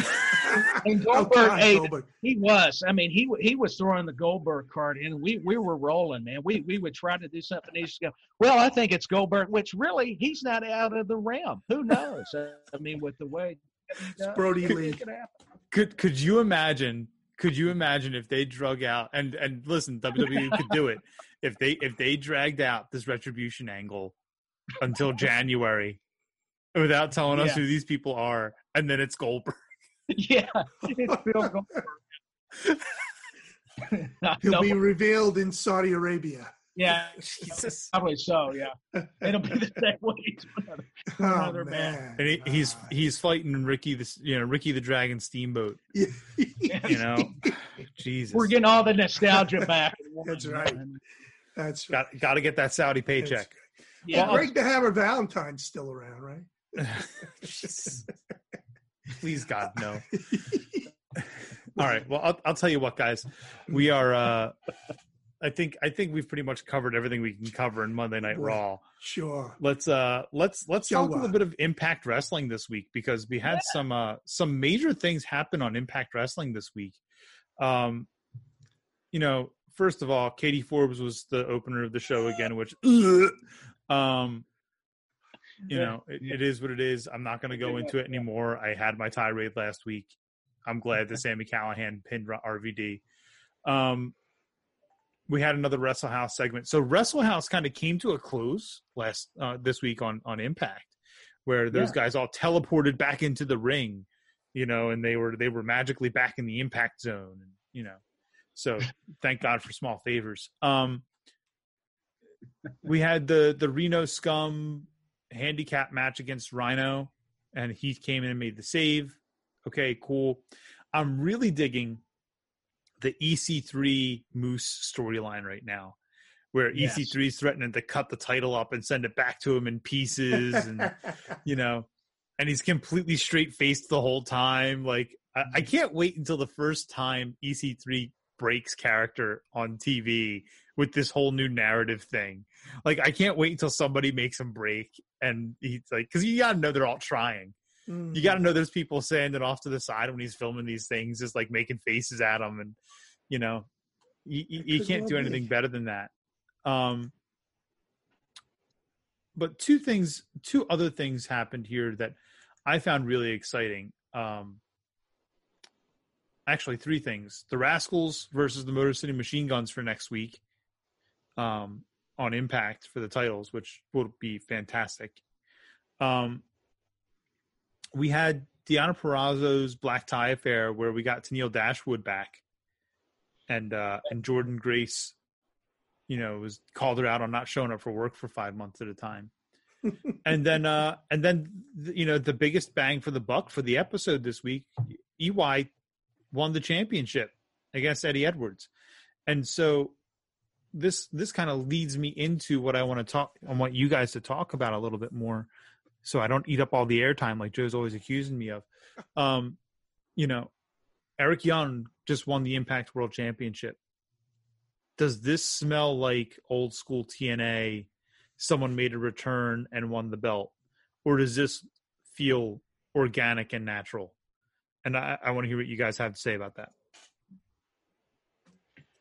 And Oh, Goldberg, God, hey, Goldberg. he was. I mean, he he was throwing the Goldberg card, and we we were rolling, man. We we would try to do something. He just go, well, I think it's Goldberg, which really he's not out of the realm. Who knows? I mean, with the way he does, Brodie Lee. could. Could could you imagine? Could you imagine if they drug out and and listen, WWE could do it if they if they dragged out this retribution angle until January without telling us Yeah. who these people are, and then it's Goldberg. yeah, it's Bill Goldberg. He'll No, be revealed in Saudi Arabia. yeah, Jesus. probably so. Yeah, it'll be the same way. Oh, Another man. And he, he's God. he's fighting Ricky the you know Ricky the Dragon Steamboat. You know, Jesus. We're getting all the nostalgia back. That's right. man. That's right. got got to get that Saudi paycheck. Yeah, Greg the Hammer Valentine's still around, right? Please God, no. All right. Well, I'll, I'll tell you what, guys. We are. uh I think I think we've pretty much covered everything we can cover in Monday Night Raw. Sure. Let's uh let's let's Go talk a little bit of Impact Wrestling this week because we had some uh some major things happen on Impact Wrestling this week. Um, you know, first of all, Katie Forbes was the opener of the show again, which um you know it, it is what it is. I'm not going to go into it anymore. I had my tirade last week. I'm glad that sami callihan pinned rvd um we had another wrestle house segment. So wrestle house kind of came to a close last uh, this week on on impact where those Yeah. guys all teleported back into the ring you know and they were they were magically back in the impact zone you know. So thank god for small favors. Um we had the the Reno Scum handicap match against Rhino, and he came in and made the save. Okay, cool. I'm really digging the EC3 Moose storyline right now, where Yes. EC3 is threatening to cut the title up and send it back to him in pieces, and you know, and he's completely straight faced the whole time. Like, I, I mm-hmm. can't wait until the first time EC3 breaks character on TV with this whole new narrative thing. Like, I can't wait until somebody makes him break, and he's like, because you gotta know they're all trying. Mm. You gotta know there's people saying standing off to the side when he's filming these things, just like making faces at him, and you know, You, you, you can't do anything better than that. Um, but two things, two other things happened here that I found really exciting. Um, actually, three things: the Rascals versus the Motor City Machine Guns for next week, um, on Impact for the titles, which will be fantastic. Um, we had Deonna Purrazzo's Black Tie Affair, where we got Tennille Dashwood back, and uh, and Jordynne Grace, you know, was called her out on not showing up for work for five months at a time. and then uh and then you know the biggest bang for the buck for the episode this week ey won the championship against eddie edwards and so this this kind of leads me into what i want to talk i want you guys to talk about a little bit more so i don't eat up all the airtime like joe's always accusing me of um you know eric young just won the impact world championship does this smell like old school tna someone made a return and won the belt, or does this feel organic and natural? And I, I want to hear what you guys have to say about that.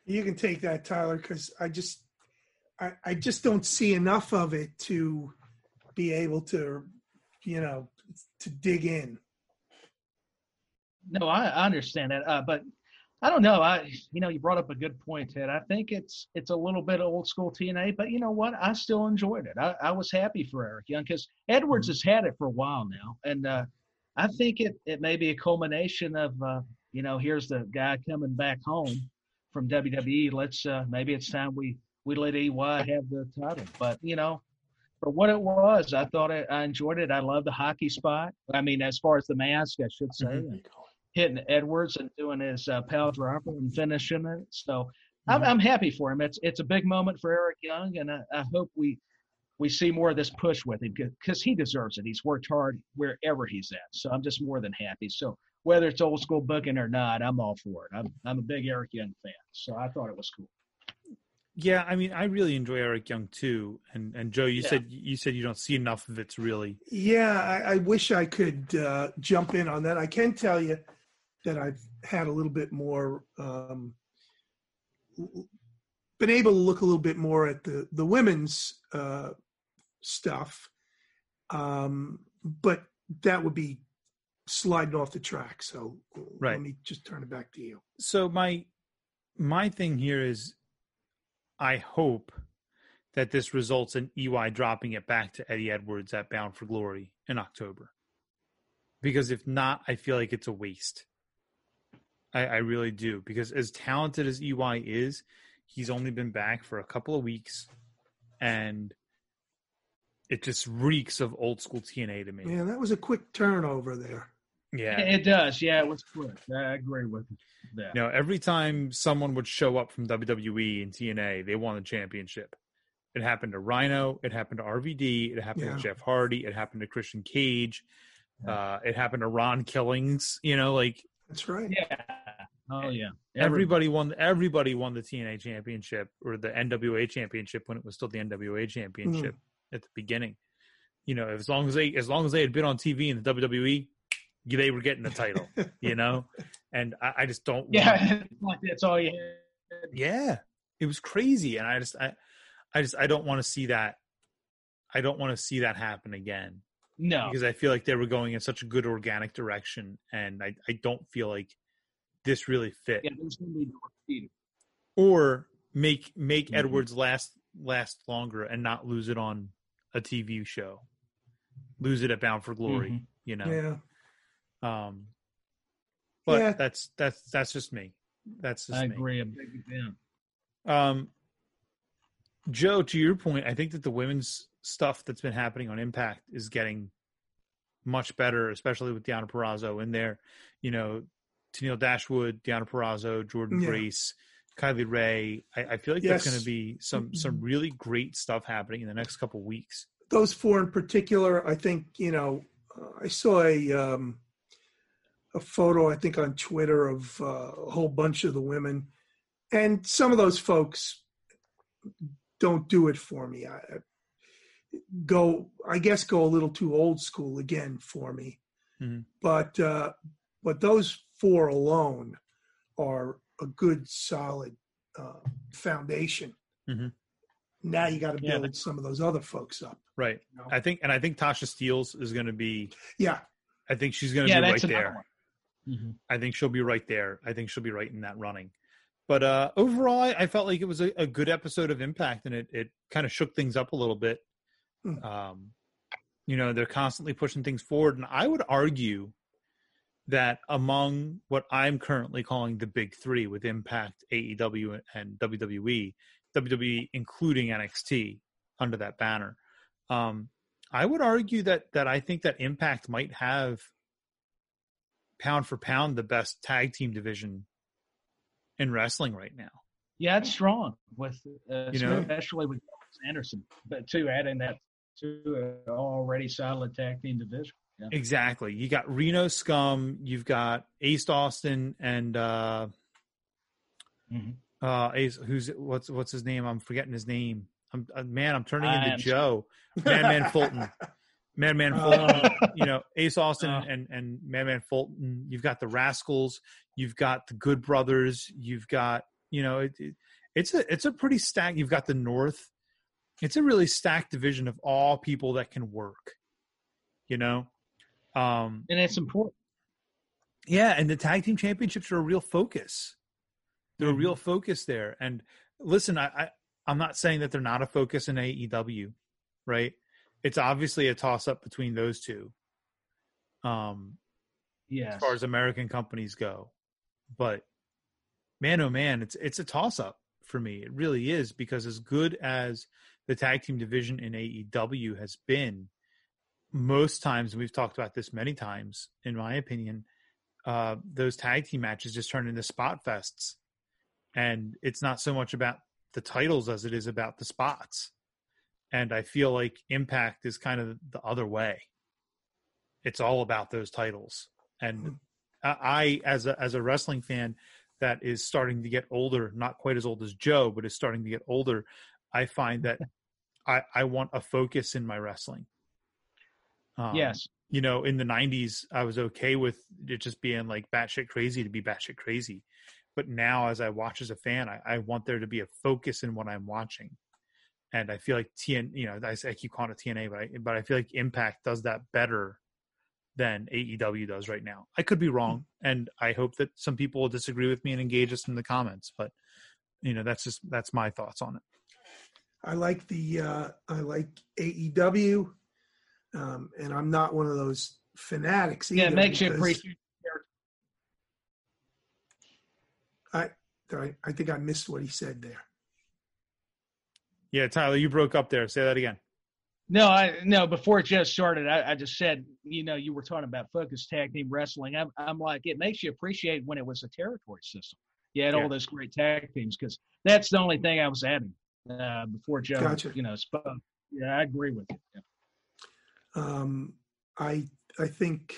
You can take that, Tyler, because I just I, I just don't see enough of it to be able to, you know, to dig in. No, I, I understand that, uh, but I don't know. I you know you brought up a good point, Ted. I think it's it's a little bit of old school TNA, but you know what? I still enjoyed it. I, I was happy for Eric Young because Edwards mm-hmm. has had it for a while now, and uh, I think it it may be a culmination of uh, you know here's the guy coming back home from WWE. Let's uh, maybe it's time we we let EY have the title. But you know, for what it was, I thought it, I enjoyed it. I love the hockey spot. I mean, as far as the mask, I should say. Mm-hmm hitting Edwards and doing his uh, power driver and finishing it. So mm-hmm. I'm, I'm happy for him. It's it's a big moment for Eric Young, and I, I hope we we see more of this push with him because he deserves it. He's worked hard wherever he's at. So I'm just more than happy. So whether it's old school booking or not, I'm all for it. I'm I'm a big Eric Young fan, so I thought it was cool. Yeah, I mean, I really enjoy Eric Young too. And and Joe, you yeah. said you said you don't see enough of it's really. Yeah, I, I wish I could uh, jump in on that. I can tell you, that I've had a little bit more um, been able to look a little bit more at the the women's uh, stuff, um, but that would be sliding off the track. So uh, right. let me just turn it back to you. So my my thing here is, I hope that this results in EY dropping it back to Eddie Edwards at Bound for Glory in October. Because if not, I feel like it's a waste. I, I really do because as talented as EY is, he's only been back for a couple of weeks, and it just reeks of old school TNA to me. Yeah, that was a quick turnover there. Yeah, it does. Yeah, it was quick. I agree with that. You know, every time someone would show up from WWE and TNA, they won the championship. It happened to Rhino. It happened to RVD. It happened yeah. to Jeff Hardy. It happened to Christian Cage. Yeah. Uh, it happened to Ron Killings. You know, like that's right. Yeah. Oh yeah. Everybody won. Everybody won the TNA championship or the NWA championship when it was still the NWA championship mm. at the beginning. You know, as long as they as long as they had been on TV in the WWE, they were getting the title. you know, and I, I just don't. Yeah, like that's all you had. Yeah, it was crazy, and I just I, I just I don't want to see that. I don't want to see that happen again. No, because I feel like they were going in such a good organic direction, and I I don't feel like this really fit. Yeah, there's going to be Or make make mm-hmm. Edwards last last longer and not lose it on a TV show. Lose it at Bound for Glory, mm-hmm. you know. Yeah. Um but yeah. that's that's that's just me. That's just I agree. Me. big fan. Um Joe, to your point, I think that the women's stuff that's been happening on Impact is getting much better, especially with Deonna Purrazzo in there. You know, Tennille Dashwood, Deonna Purrazzo, Jordynne yeah. Grace, Kylie Rae. I, I feel like yes. there's going to be some some mm-hmm. really great stuff happening in the next couple weeks. Those four in particular, I think you know, uh, I saw a um, a photo I think on Twitter of uh, a whole bunch of the women, and some of those folks don't do it for me. I go, I guess, go a little too old school again for me. Mm-hmm. But uh, but those four alone are a good solid uh, foundation. Mhm. Now you got to Yeah, build but- some of those other folks up. Right. you know? I think, and I think Tasha Steelz is going to be. Yeah, I think she's going to Yeah, be right there. one. Mhm. I think she'll be right there. I think she'll be right in that running. But uh, overall, I, I felt like it was a, a good episode of Impact, and it it kind of shook things up a little bit. Hmm. Um, you know, they're constantly pushing things forward, and I would argue that among what I'm currently calling the big three with Impact, AEW, and WWE, WWE including NXT under that banner, um, I would argue that that I think that Impact might have pound for pound the best tag team division in wrestling right now. Yeah, it's strong with uh, You know? especially with Anderson, but too adding that to an already solid tag team division. Yeah. Exactly. You got Reno Scum, you've got Ace Austin and uh Mhm. uh Ace who's what's what's his name? I'm forgetting his name. I'm uh, man, I'm turning I into Joe. Madman Fulton. Madman Oh. Fulton. you know, Ace Austin Oh. and and Madman Fulton. You've got the Rascals. You've got the Good Brothers. You've got you know it, it, it's a it's a pretty stacked. You've got the North. It's a really stacked division of all people that can work. You know, um, And it's important. yeah, and the tag team championships are a real focus. They're a Mm-hmm. real focus there. And listen, I, I I'm not saying that they're not a focus in AEW, right? It's obviously a toss up between those two. Um, Yes. as far as American companies go. But man, oh man, it's it's a toss up for me. It really is because as good as the tag team division in AEW has been, most times and we've talked about this many times, in my opinion, uh, those tag team matches just turn into spot fests, and it's not so much about the titles as it is about the spots. And I feel like Impact is kind of the other way. It's all about those titles and I, I as a as a wrestling fan that is starting to get older, not quite as old as Joe, but is starting to get older, I find that I I want a focus in my wrestling. Um, yes. you know, in the '90s, I was okay with it just being like batshit crazy to be batshit crazy, but now as I watch as a fan, I, I want there to be a focus in what I'm watching. And I feel like TN, you know, I, I keep calling it TNA, but I, but I feel like Impact does that better than AEW does right now. I could be wrong, and I hope that some people will disagree with me and engage us in the comments. But you know, that's just that's my thoughts on it. I like the uh, I like AEW, um, and I'm not one of those fanatics. Yeah, it makes you appreciate. I, I think I missed what he said there. Yeah, Tyler, you broke up there. Say that again. No, I no. Before it just started, I, I just said, you know, you were talking about focus tag team wrestling. I'm, I'm like, it makes you appreciate when it was a territory system. You had Yeah. all those great tag teams because that's the only thing I was adding uh, before Joe, Gotcha. you know, spoke. Yeah, I agree with you. Yeah. Um, I I think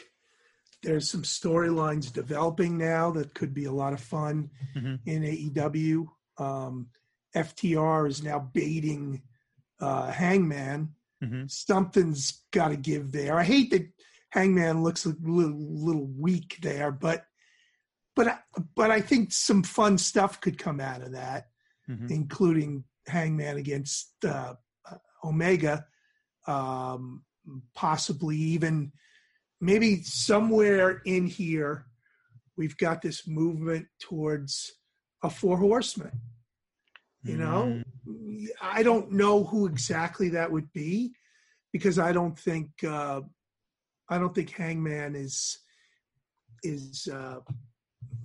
there's some storylines developing now that could be a lot of fun Mhm. in AEW. Um, FTR is now baiting uh, Hangman. hmm Something's got to give there. I hate that Hangman looks a little, little weak there, but but I- but I think some fun stuff could come out of that hmm including Hangman against uh, uh, Omega, um, possibly even maybe somewhere in here, we've got this movement towards a four horsemen. You know, I don't know who exactly that would be because I don't think uh, I don't think Hangman is is uh,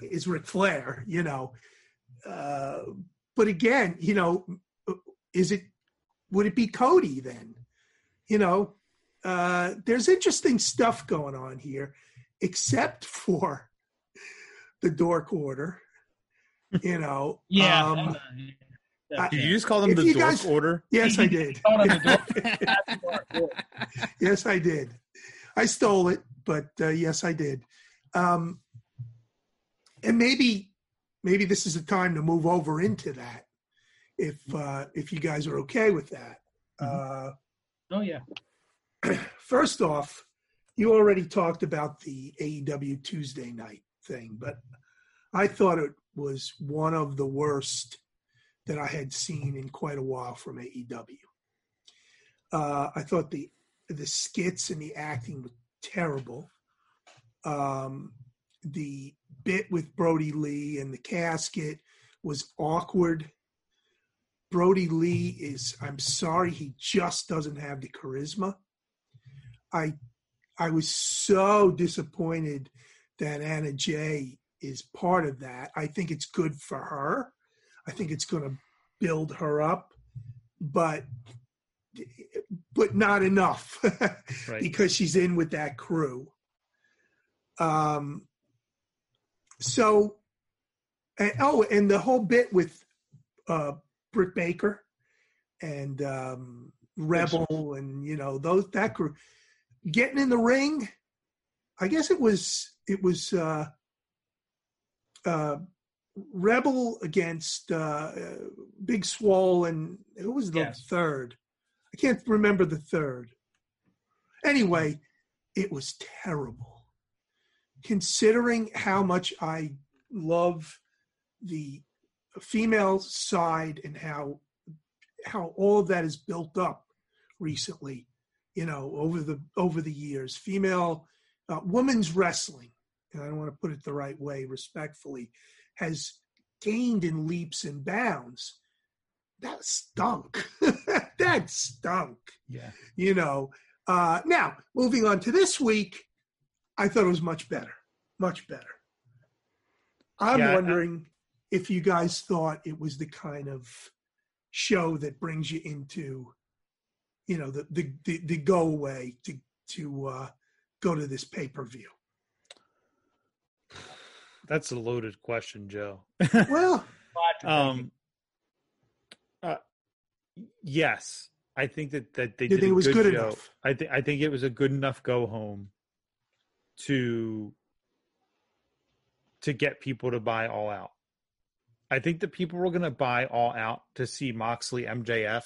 is Ric Flair. You know. Uh, but again, you know, is it would it be Cody then? You know, uh, there's interesting stuff going on here, except for the Dork Order. You know, Yeah. um, I- Did you just call them If the you dork guys- order? yes, I did. Call them the yes, I did. I stole it, but uh, yes, I did. Um, and maybe, maybe this is a time to move over into that, if uh, if you guys are okay with that. Uh, oh yeah. first off, you already talked about the AEW Tuesday night thing, but I thought it was one of the worst that I had seen in quite a while from AEW. Uh, I thought the the skits and the acting were terrible. Um, the bit with Brodie Lee and the casket was awkward. Brodie Lee is, I'm sorry, he just doesn't have the charisma. I I was so disappointed that Anna Jay is part of that. I think it's good for her. I think it's going to build her up, but but not enough right. because she's in with that crew. Um, so, and, oh, and the whole bit with uh, Britt Baker and um, Rebel and you know those that crew getting in the ring. I guess it was it was uh, uh, Rebel against uh, Big Swole and who was the yes. third? I can't remember the third. Anyway, it was terrible. Considering how much I love the female side and how how all of that is built up recently, you know, over the over the years, female uh, women's wrestling, and I don't want to put it the right way, respectfully, has gained in leaps and bounds. That stunk. that stunk. Yeah. You know. Uh, now, moving on to this week, I thought it was much better. Much better. I'm yeah, wondering I, if you guys thought it was the kind of show that brings you into, you know, the the the, the go away to to uh, go to this pay per view. That's a loaded question, Joe. well, um, uh, yes, I think that that they did. did it was good, show. enough. I think I think it was a good enough go home to to get people to buy all out. I think that people were going to buy all out to see Moxley MJF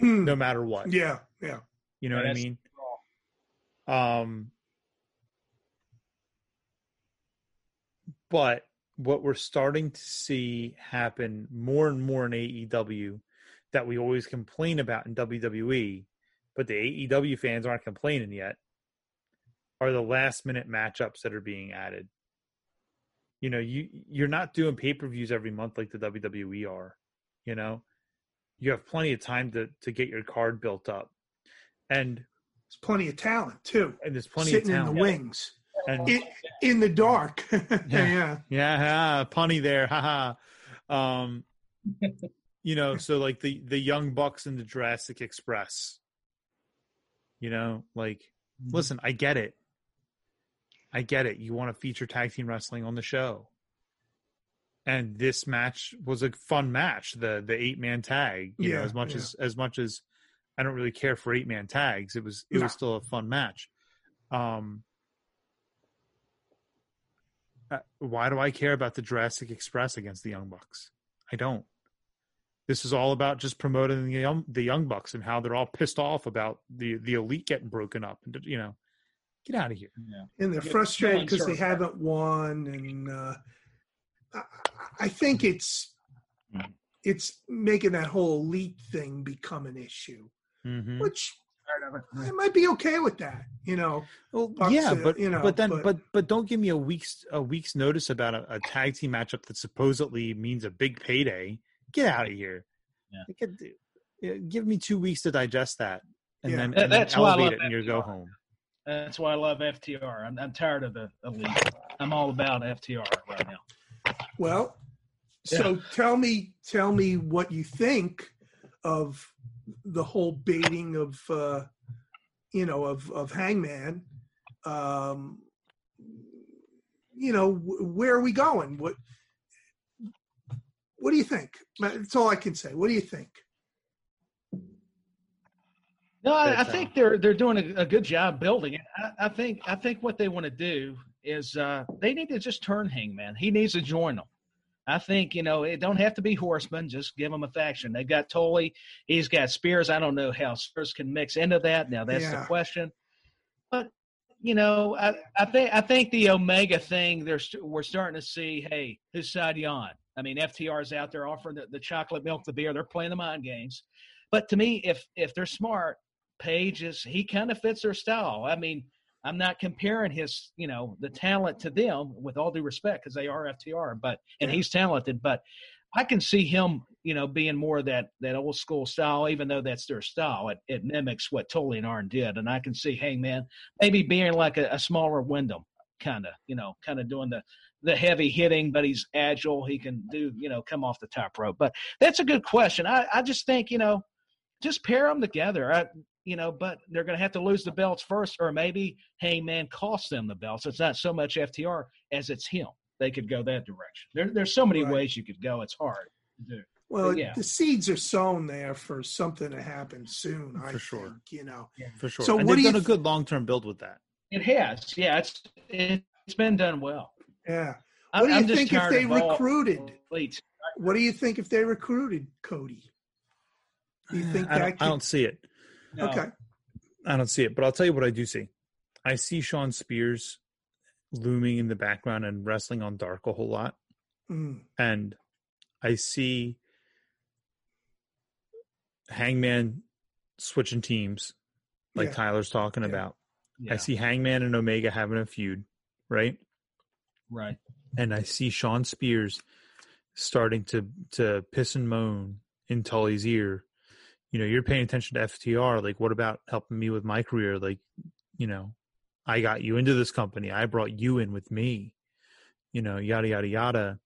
mm. no matter what. Yeah, yeah. You know yeah, what I mean? Um But what we're starting to see happen more and more in AEW that we always complain about in WWE, but the AEW fans aren't complaining yet, are the last minute matchups that are being added. You know, you you're not doing pay per views every month like the WWE are. You know, you have plenty of time to to get your card built up, and there's plenty of talent too. And there's plenty sitting of talent. in the wings and in, in the dark. yeah, yeah, yeah, punny there, haha. um, you know, so like the the young bucks in the Jurassic Express. You know, like, mm-hmm. listen, I get it. I get it. You want to feature tag team wrestling on the show. And this match was a fun match, the the eight man tag. You yeah, know, as much yeah. as as much as I don't really care for eight man tags, it was it no. was still a fun match. Um, why do I care about the Jurassic Express against the Young Bucks? I don't. This is all about just promoting the young, the Young Bucks and how they're all pissed off about the the elite getting broken up. And you know, get out of here. Yeah. And they're frustrated because they haven't won. And uh, I, I think it's mm-hmm. it's making that whole elite thing become an issue, mm-hmm. which I might be okay with that, you know. Well, Bucks, yeah, but you know, but then, but, but but don't give me a week's a week's notice about a, a, tag team matchup that supposedly means a big payday. Get out of here. Yeah. Get, give me two weeks to digest that, and yeah. then, and that's then elevate it and you go home. That's why I love FTR. I'm, I'm tired of the elite. I'm all about FTR right now. Well, so yeah. tell me, tell me what you think of the whole baiting of uh, you know of of Hangman. Um, you know, where are we going? What what do you think? That's all I can say. What do you think? No, I, I think they're they're doing a, a good job building it. I, I, think I think what they want to do is uh, they need to just turn Hangman. He needs to join them. I think you know it don't have to be horsemen. Just give them a faction. They've got Tully. He's got Spears. I don't know how Spears can mix into that. Now that's yeah. the question. But you know, I, I think I think the Omega thing. There's we're starting to see. Hey, whose side you on? I mean, FTR's out there offering the, the chocolate milk, the beer. They're playing the mind games. But to me, if if they're smart, Page is he kind of fits their style. I mean, I'm not comparing his, you know, the talent to them with all due respect because they are FTR, but and he's talented, but I can see him, you know, being more that that old school style, even though that's their style. It, it mimics what Tully and Arn did, and I can see Hangman maybe being like a, a smaller Windham, kind of, you know, kind of doing the the heavy hitting, but he's agile. He can do, you know, come off the top rope. But that's a good question. I I just think, you know, just pair them together. I, you know, but they're going to have to lose the belts first, or maybe Hangman costs them the belts. It's not so much FTR as it's him they could go that direction. There, there's so many right. ways you could go. It's hard to do. Well, yeah. the seeds are sown there for something to happen soon. For I sure, think, you know, yeah. for sure. So, and what they've done a good long term build with that. It has, yeah. It's it's been done well. Yeah. What do you I'm think if they recruited? What do you think if they recruited Cody? Do you think I don't, could... I don't see it. No. Okay. I don't see it, but I'll tell you what I do see. I see Shawn Spears looming in the background and wrestling on dark a whole lot. Mm. And I see Hangman switching teams, like yeah. Tyler's talking yeah. about. Yeah. I see Hangman and Omega having a feud, right? Right. And I see Shawn Spears starting to to piss and moan in Tully's ear. You know, you're paying attention to FTR. Like, what about helping me with my career? Like, you know, I got you into this company. I brought you in with me. You know, yada yada yada.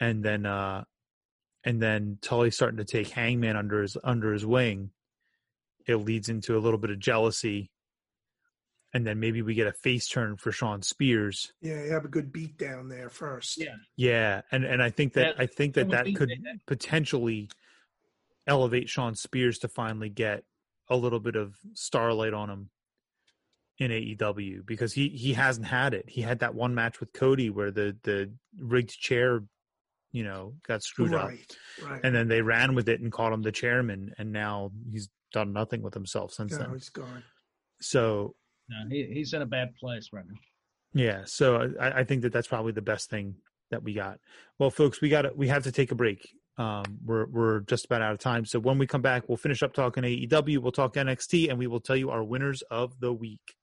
And then uh and then Tully starting to take Hangman under his under his wing. It leads into a little bit of jealousy. And then maybe we get a face turn for Shawn Spears. Yeah, you have a good beat down there first. Yeah. Yeah, and and I think that, I think that that could potentially elevate Shawn Spears to finally get a little bit of starlight on him in AEW because he he hasn't had it. He had that one match with Cody where the the rigged chair, you know, got screwed right, up, right. and then they ran with it and called him the chairman, and now he's done nothing with himself since no, then. He's gone. So no, he, he's in a bad place right now. Yeah, so I, I think that that's probably the best thing that we got. Well, folks, we got we have to take a break. Um, we're we're just about out of time. So when we come back, we'll finish up talking AEW. We'll talk NXT, and we will tell you our winners of the week.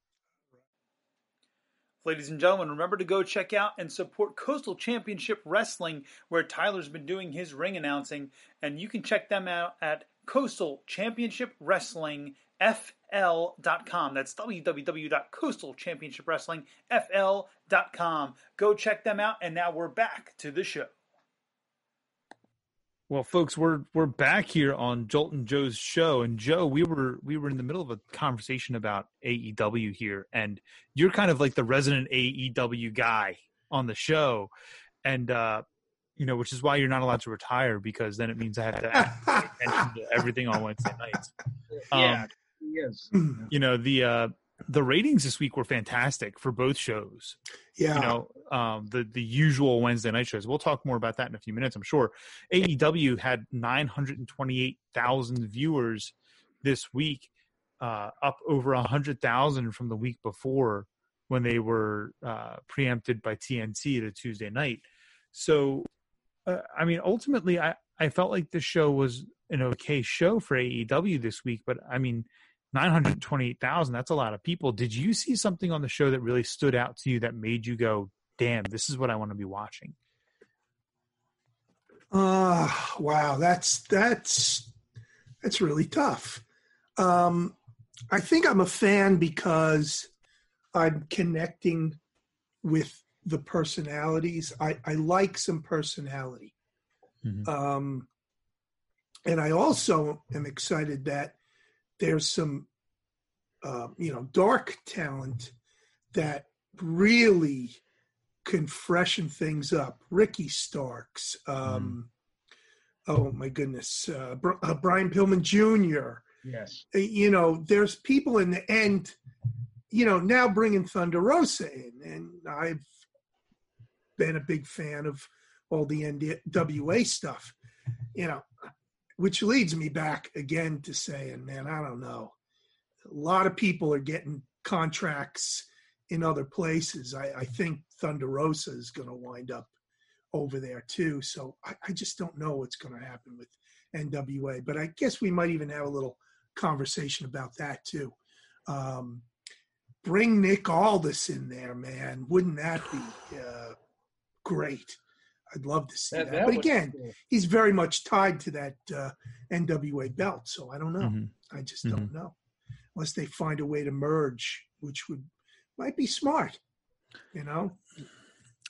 Ladies and gentlemen, remember to go check out and support Coastal Championship Wrestling, where Tyler's been doing his ring announcing, and you can check them out at Coastal Championship Wrestling FL.com. That's www.coastalchampionshipwrestlingfl.com. Go check them out, and now we're back to the show. Well, folks, we're we're back here on Joltin' Joe's show, and Joe, we were we were in the middle of a conversation about AEW here, and you're kind of like the resident AEW guy on the show, and uh, you know, which is why you're not allowed to retire because then it means I have to pay attention to everything on Wednesday nights. Yeah, um, yes. You know the uh, the ratings this week were fantastic for both shows. Yeah, you know um, the the usual Wednesday night shows. We'll talk more about that in a few minutes, I'm sure. AEW had 928,000 viewers this week, uh, up over hundred thousand from the week before when they were uh, preempted by TNT to Tuesday night. So, uh, I mean, ultimately, I I felt like this show was an okay show for AEW this week, but I mean 928,000, that's a lot of people. Did you see something on the show that really stood out to you that made you go, damn, this is what I want to be watching? Uh, wow, that's, that's, that's really tough. Um, I think I'm a fan because I'm connecting with the personalities. I, I like some personality. Mm-hmm. Um, and I also am excited that there's some uh, you know dark talent that really can freshen things up. Ricky Starks, um, mm. oh my goodness, uh, uh, Brian Pillman Jr. Yes, uh, you know there's people in the end. You know now bringing Thunder Rosa in, and I've been a big fan of all the NWA stuff. You know, which leads me back again to saying, man, I don't know. A lot of people are getting contracts in other places. I, I think Thunder Rosa is going to wind up over there too. So I, I just don't know what's going to happen with NWA. But I guess we might even have a little conversation about that too. Um, bring Nick Aldis in there, man. Wouldn't that be uh, great? I'd love to see that. that, but again, cool. he's very much tied to that uh, NWA belt, so I don't know. Mm-hmm. I just mm-hmm. don't know unless they find a way to merge, which would might be smart, you know.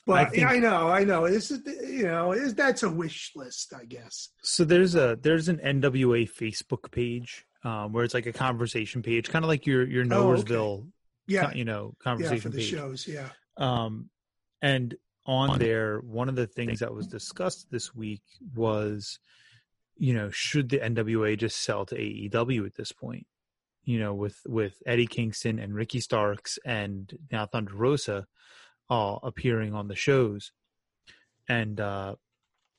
But I, think, I know, I know. This is you know, is that's a wish list, I guess. So there's a there's an NWA Facebook page um, where it's like a conversation page, kind of like your your Nowheresville, oh, okay. yeah, you know, conversation yeah, for the page. shows, yeah. Um, and on there, one of the things that was discussed this week was, you know, should the NWA just sell to AEW at this point? You know, with with Eddie Kingston and Ricky Starks and now Thunder Rosa all appearing on the shows, and uh,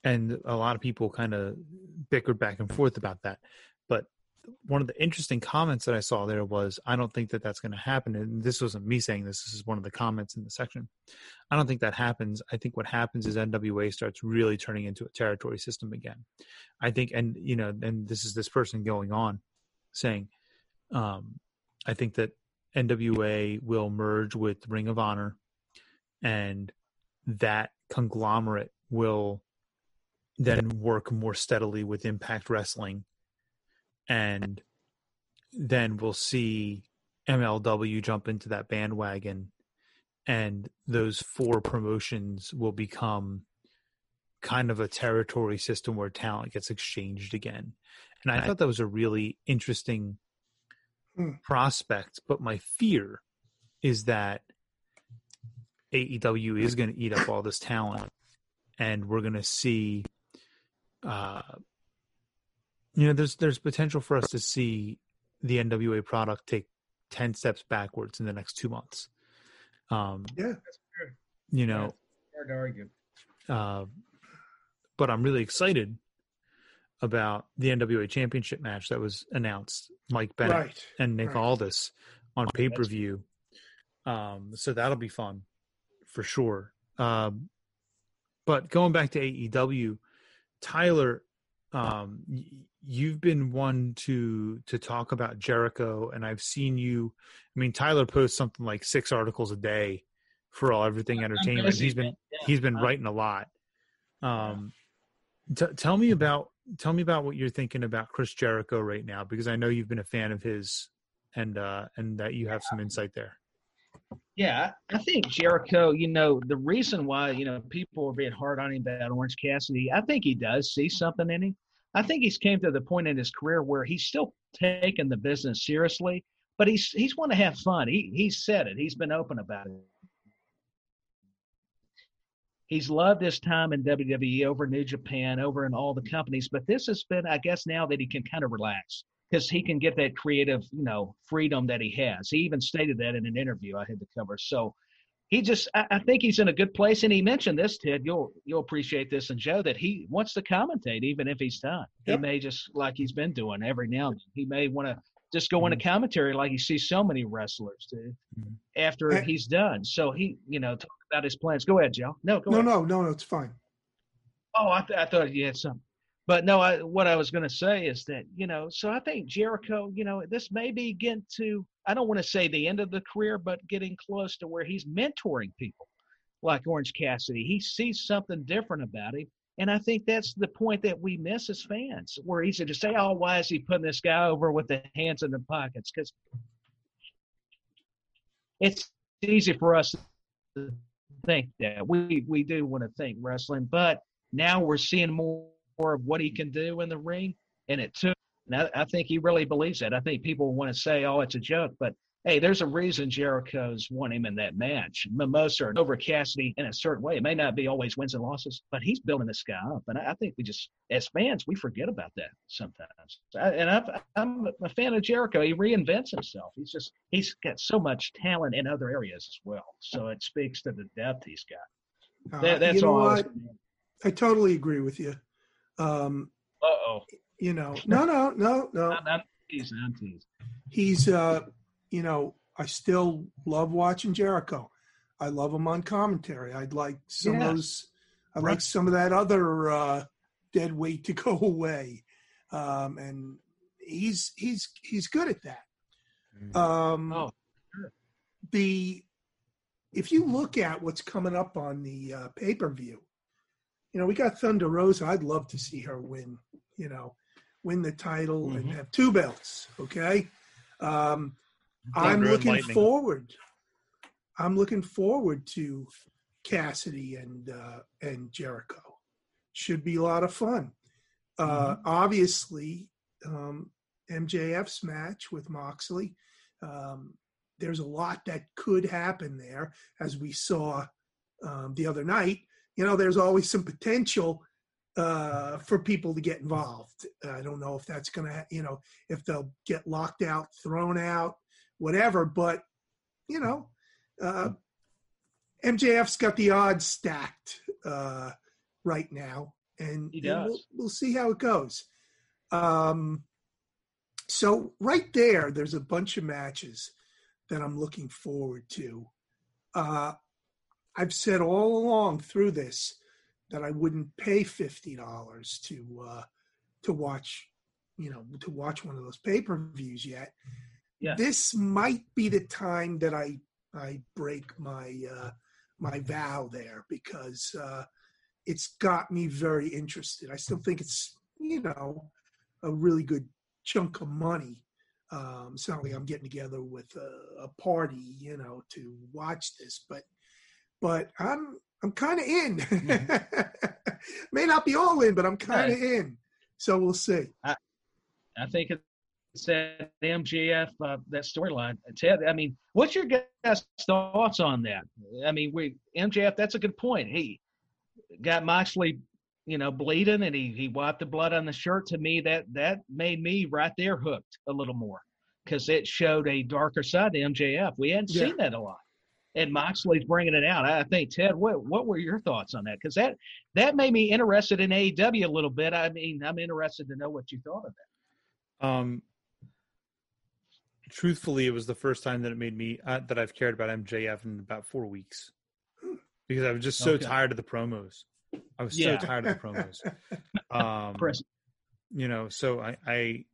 and a lot of people kind of bickered back and forth about that. One of the interesting comments that I saw there was, I don't think that that's going to happen. And this wasn't me saying this. This is one of the comments in the section. I don't think that happens. I think what happens is NWA starts really turning into a territory system again. I think, and you know, and this is this person going on saying, um, I think that NWA will merge with Ring of Honor, and that conglomerate will then work more steadily with Impact Wrestling and then we'll see MLW jump into that bandwagon and those four promotions will become kind of a territory system where talent gets exchanged again. And I thought that was a really interesting hmm. prospect, but my fear is that AEW is going to eat up all this talent and we're going to see uh, you know, there's there's potential for us to see the NWA product take ten steps backwards in the next two months. Um, yeah, that's true. You know, yeah, hard to argue. Uh, but I'm really excited about the NWA Championship match that was announced. Mike Bennett right. and Nick right. Aldis on pay per view. Um, so that'll be fun for sure. Um, but going back to AEW, Tyler, um, you've been one to to talk about Jericho, and I've seen you. I mean, Tyler posts something like six articles a day for all everything entertainment. He's been yeah. he's been writing a lot. Um, t- tell me about tell me about what you're thinking about Chris Jericho right now, because I know you've been a fan of his, and uh, and that you have some insight there. Yeah, I think Jericho, you know, the reason why, you know, people are being hard on him about Orange Cassidy, I think he does see something in him. I think he's came to the point in his career where he's still taking the business seriously, but he's he's want to have fun. He he's said it. He's been open about it. He's loved his time in WWE over New Japan, over in all the companies, but this has been, I guess, now that he can kind of relax because he can get that creative, you know, freedom that he has. He even stated that in an interview I had to cover. So he just I, I, think he's in a good place and he mentioned this ted you'll you'll appreciate this and joe that he wants to commentate even if he's done yep. he may just like he's been doing every now and then he may want to just go mm-hmm. into commentary like he sees so many wrestlers do mm-hmm. after he's done so he you know talk about his plans go ahead joe no no ahead. no no no it's fine oh i, th- I thought you had something but no, I, what I was going to say is that you know, so I think Jericho, you know, this may be getting to I don't want to say the end of the career, but getting close to where he's mentoring people like Orange Cassidy. He sees something different about him. And I think that's the point that we miss as fans. We're easy to say, oh, why is he putting this guy over with the hands in the pockets? Because it's easy for us to think that. We we do want to think wrestling, but now we're seeing more of what he can do in the ring. And it took, and I, I think he really believes that. I think people want to say, oh, it's a joke, but hey, there's a reason Jericho's won him in that match. Mimosa and over Cassidy in a certain way. It may not be always wins and losses, but he's building this guy up. And I, think we just, as fans, we forget about that sometimes. and i am a fan of Jericho. He reinvents himself. He's just, he's got so much talent in other areas as well. So it speaks to the depth he's got. Uh, that, that's all. I, I, totally agree with you. Um, uh oh. You know, no, no, no, no. I'm, I'm teasing. He's, uh, you know, I still love watching Jericho. I love him on commentary. I'd like some Yes. of those. I Right. like some of that other uh, dead weight to go away, um, and he's he's he's good at that. Um, Oh, sure. the if you look at what's coming up on the uh, pay per view, you know we got Thunder Rosa. I'd love to see her win. You know, win the title and Mhm. have two belts. Okay, um, I'm looking forward. I'm looking forward to Cassidy and uh, and Jericho. Should be a lot of fun. Uh, Obviously, um, MJF's match with Moxley. Um, there's a lot that could happen there, as we saw um, the other night. You know, there's always some potential uh, for people to get involved. I don't know if that's going to, you know, if they'll get locked out, thrown out, whatever. But you know, uh, MJF's got the odds stacked uh, right now, and, we'll, we'll see how it goes. Um, so right there, there's a bunch of matches that I'm looking forward to. Uh, I've said all along through this that I wouldn't pay fifty dollars to uh, to watch, you know, to watch one of those pay per views yet. Yeah. This might be the time that I I break my uh, my vow there because uh, it's got me very interested. I still think it's you know a really good chunk of money. Um, it's not like I'm getting together with a, a party, you know, to watch this, but but I'm I'm kind of in. May not be all in, but I'm kind of in. So we'll see. I think it's that MJF uh, that storyline. Ted, I mean, what's your guys' thoughts on that? I mean, we MJF. That's a good point. He got Moxley, you know, bleeding, and he he wiped the blood on the shirt. To me, that that made me right there hooked a little more because it showed a darker side to MJF. We hadn't Yeah. seen that a lot. And Moxley's bringing it out. I think Ted, what what were your thoughts on that? Because that that made me interested in AEW a little bit. I mean, I'm interested to know what you thought of that. Um, truthfully, it was the first time that it made me uh, that I've cared about MJF in about four weeks because I was just so Okay. tired of the promos. I was Yeah. so tired of the promos. Um, Chris, you know, so I, I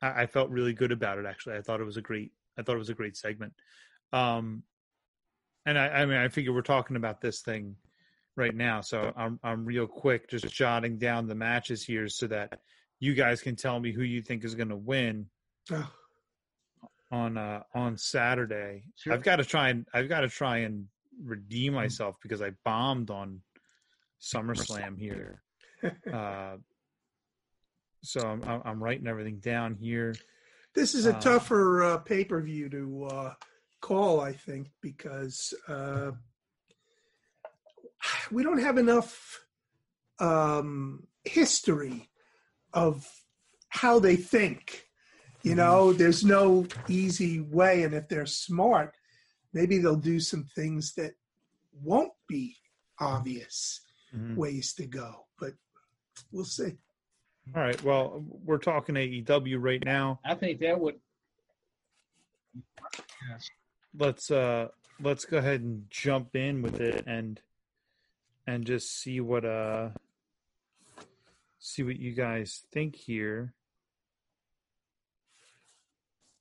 I I felt really good about it. Actually, I thought it was a great. I thought it was a great segment. Um, and I, I mean, I figure we're talking about this thing right now, so I'm I'm real quick, just jotting down the matches here so that you guys can tell me who you think is going to win on uh on Saturday. Sure. I've got to try and I've got to try and redeem myself because I bombed on SummerSlam here. Uh, so I'm I'm I'm writing everything down here. this is a Uh, tougher uh, pay per view to uh, call, I think, because uh, we don't have enough um, history of how they think. You Mhm. know, there's no easy way, and if they're smart, maybe they'll do some things that won't be obvious Mhm. ways to go. But we'll see. All right. Well, we're talking AEW right now. I think that would. Let's uh let's go ahead and jump in with it and and just see what uh see what you guys think here.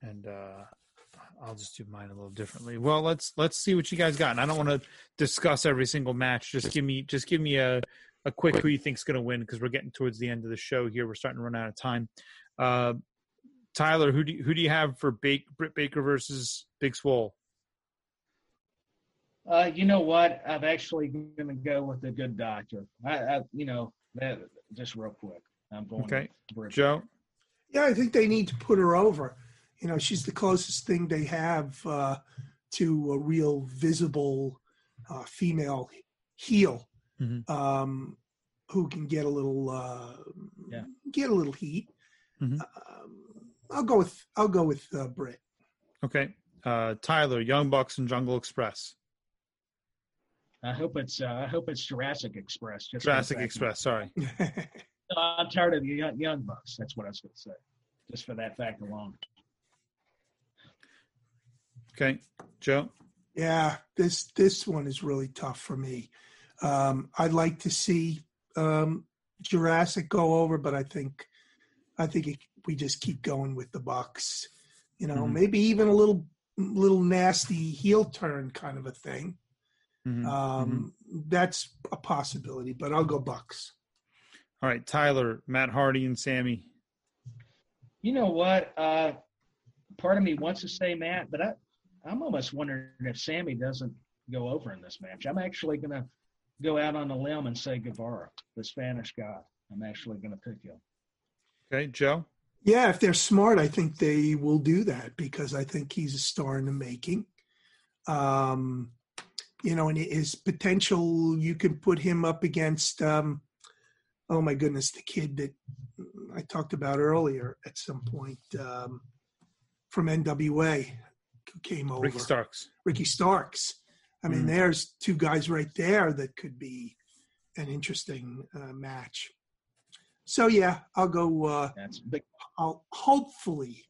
And uh I'll just do mine a little differently. Well, let's let's see what you guys got. And I don't want to discuss every single match. Just give me just give me a a quick who you think's going to win because we're getting towards the end of the show here. We're starting to run out of time. Uh, Tyler, who do you, who do you have for Bake, Britt Baker versus Big Swole? Uh, you know what? I'm actually going to go with the good doctor. I, I, you know, that just real quick. I'm going. Okay. with Joe. Yeah, I think they need to put her over. You know, she's the closest thing they have uh, to a real visible uh, female heel Mhm. um, who can get a little uh, Yeah. get a little heat. Mhm. Um, I'll go with I'll go with uh, Britt. Okay. Uh, Tyler, Young Bucks and Jungle Express. I hope it's. Uh, I hope it's Jurassic Express. Just for the Jurassic fact Express. Sorry. that- I'm tired of the young, young bucks. That's what I was going to say. Just for that fact alone. Okay, Joe. Yeah, this this one is really tough for me. Um, I'd like to see um, Jurassic go over, but I think I think it, we just keep going with the Bucks. You know, Mhm. maybe even a little little nasty heel turn kind of a thing. Mhm, mhm. Um, That's a possibility, but I'll go Bucks. All right, Tyler, Matt Hardy, and Sammy. You know what? Uh, part of me wants to say Matt, but I, I'm almost wondering if Sammy doesn't go over in this match. I'm actually going to go out on a limb and say Guevara, the Spanish God. I'm actually going to pick him. Okay, Joe. Yeah, if they're smart, I think they will do that because I think he's a star in the making. Um, you know, and his potential, you can put him up against, um, oh my goodness, the kid that I talked about earlier at some point um, from NWA who came over. Ricky Starks. Ricky Starks. I mean, Mhm. there's two guys right there that could be an interesting uh, match. So yeah, I'll go. Uh, That's big. I'll hopefully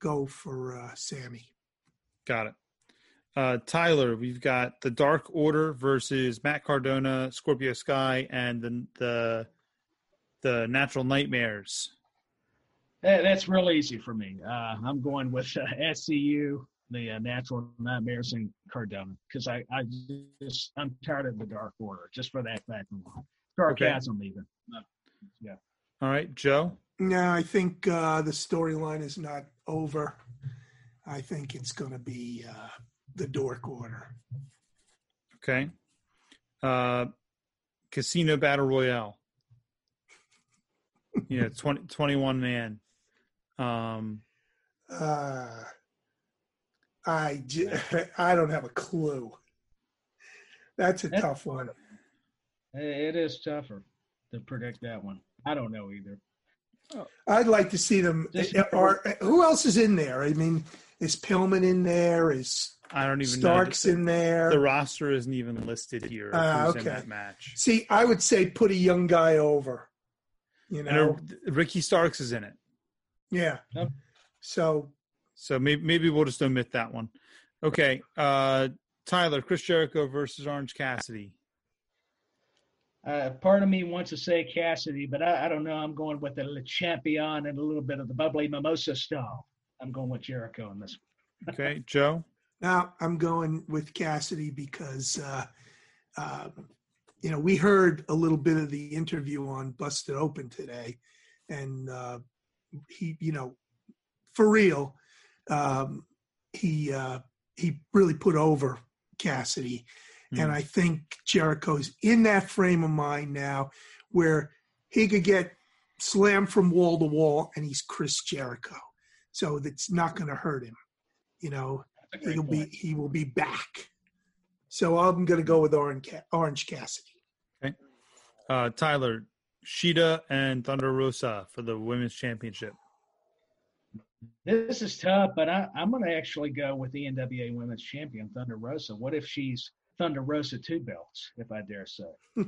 go for uh, Sammy. Got it. Uh, Tyler, we've got the Dark Order versus Matt Cardona, Scorpio Sky, and the the, the Natural Nightmares. That, that's real easy for me. Uh, I'm going with uh, SCU, the uh, Natural Nightmares, and Cardona because I, I just I'm tired of the Dark Order just for that fact alone. Sarcasm even. Uh, All right, Joe. No, I think uh, the storyline is not over. I think it's going to be uh, the Dork Order. Okay. Uh, Casino Battle Royale. Yeah, 20, 21 man. Um, Uh, I j- I don't have a clue. That's a That's- tough one. It is tougher to predict that one. I don't know either. I'd like to see them. Just- Or who else is in there? I mean, is Pillman in there? Is I don't even know. Starks know. in there? The roster isn't even listed here. of Ah, who's in okay. that match. See, I would say put a young guy over. You know, uh, Ricky Starks is in it. yeah. Yep. So So maybe maybe we'll just omit that one. Okay, uh, Tyler, Chris Jericho versus Orange Cassidy. Uh, part of me wants to say Cassidy, but I, I don't know. I'm going with the Le Champion and a little bit of the bubbly mimosa style. I'm going with Jericho in this. one. Okay, Joe. Now I'm going with Cassidy because, uh, um, you know, we heard a little bit of the interview on Busted Open today, and uh, he, you know, for real, um, he uh, he really put over Cassidy, and Hmm. I think Jericho's in that frame of mind now where he could get slammed from wall to wall, and he's Chris Jericho, so that's not going to hurt him. You know, That's a great he'll be he will be back. So I'm going to go with Orange, Ca- Orange Cassidy. Uh, Tyler, Shida and Thunder Rosa for the women's championship. This is tough, but I, I'm going to actually go with the NWA Women's Champion Thunder Rosa. What if she's Thunder Rosa two belts, if I dare say?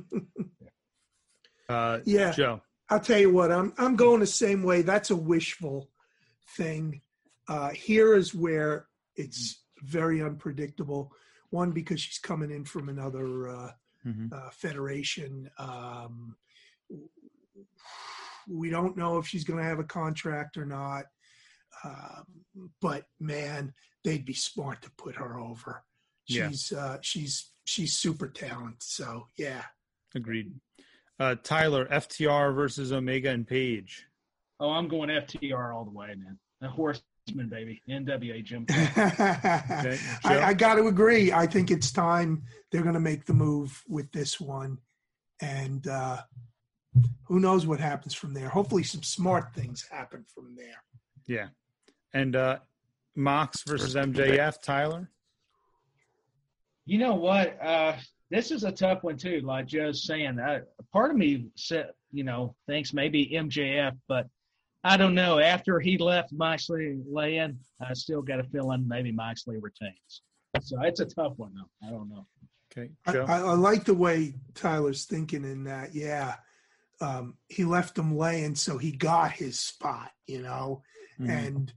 Uh, Yeah. Joe. I'll tell you what, I'm I'm going the same way. That's a wishful thing. Uh, here is where it's very unpredictable. One because she's coming in from another uh, Mhm. uh, federation. Um, we don't know if she's going to have a contract or not. Um, but man, they'd be smart to put her over. Yeah. She's uh, she's she's super talented. So yeah, Agreed. Uh, Tyler, FTR versus Omega and Page. Oh, I'm going FTR all the way, man. The Horseman, baby. NWA Jim. Okay, I, I got to agree. I think it's time they're going to make the move with this one, and uh, who knows what happens from there. Hopefully, some smart things happen from there. Yeah. And uh, Mox versus MJF. Tyler. You know what? Uh, this is a tough one too. Like Joe's saying, uh, part of me said, you know, thinks maybe MJF, but I don't know. After he left Moxley laying, I still got a feeling maybe Moxley retains. So it's a tough one though. I don't know. Okay, I, Joe. I, I like the way Tyler's thinking in that. Yeah, um, he left him laying, so he got his spot. You know, Mhm. and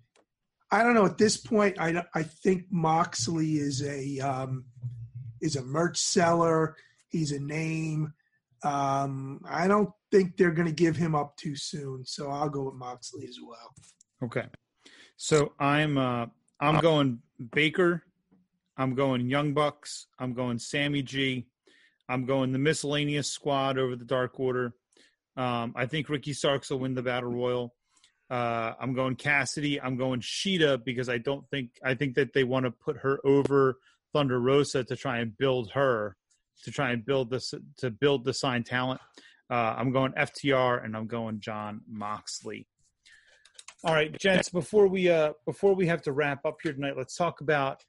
I don't know. At this point, I I think Moxley is a um, is a merch seller. He's a name. Um, I don't think they're going to give him up too soon, so I'll go with Moxley as well. Okay. So I'm uh I'm going Baker, I'm going Young Bucks, I'm going Sammy G, I'm going the miscellaneous squad over the Dark Order. Um, I think Ricky Starks will win the Battle Royal. Uh, I'm going Cassidy. I'm going Shida because I don't think I think that they want to put her over Thunder Rosa to try and build her, to try and build this to build the sign talent. Uh, I'm going FTR and I'm going Jon Moxley. All right, gents. Before we uh before we have to wrap up here tonight, let's talk about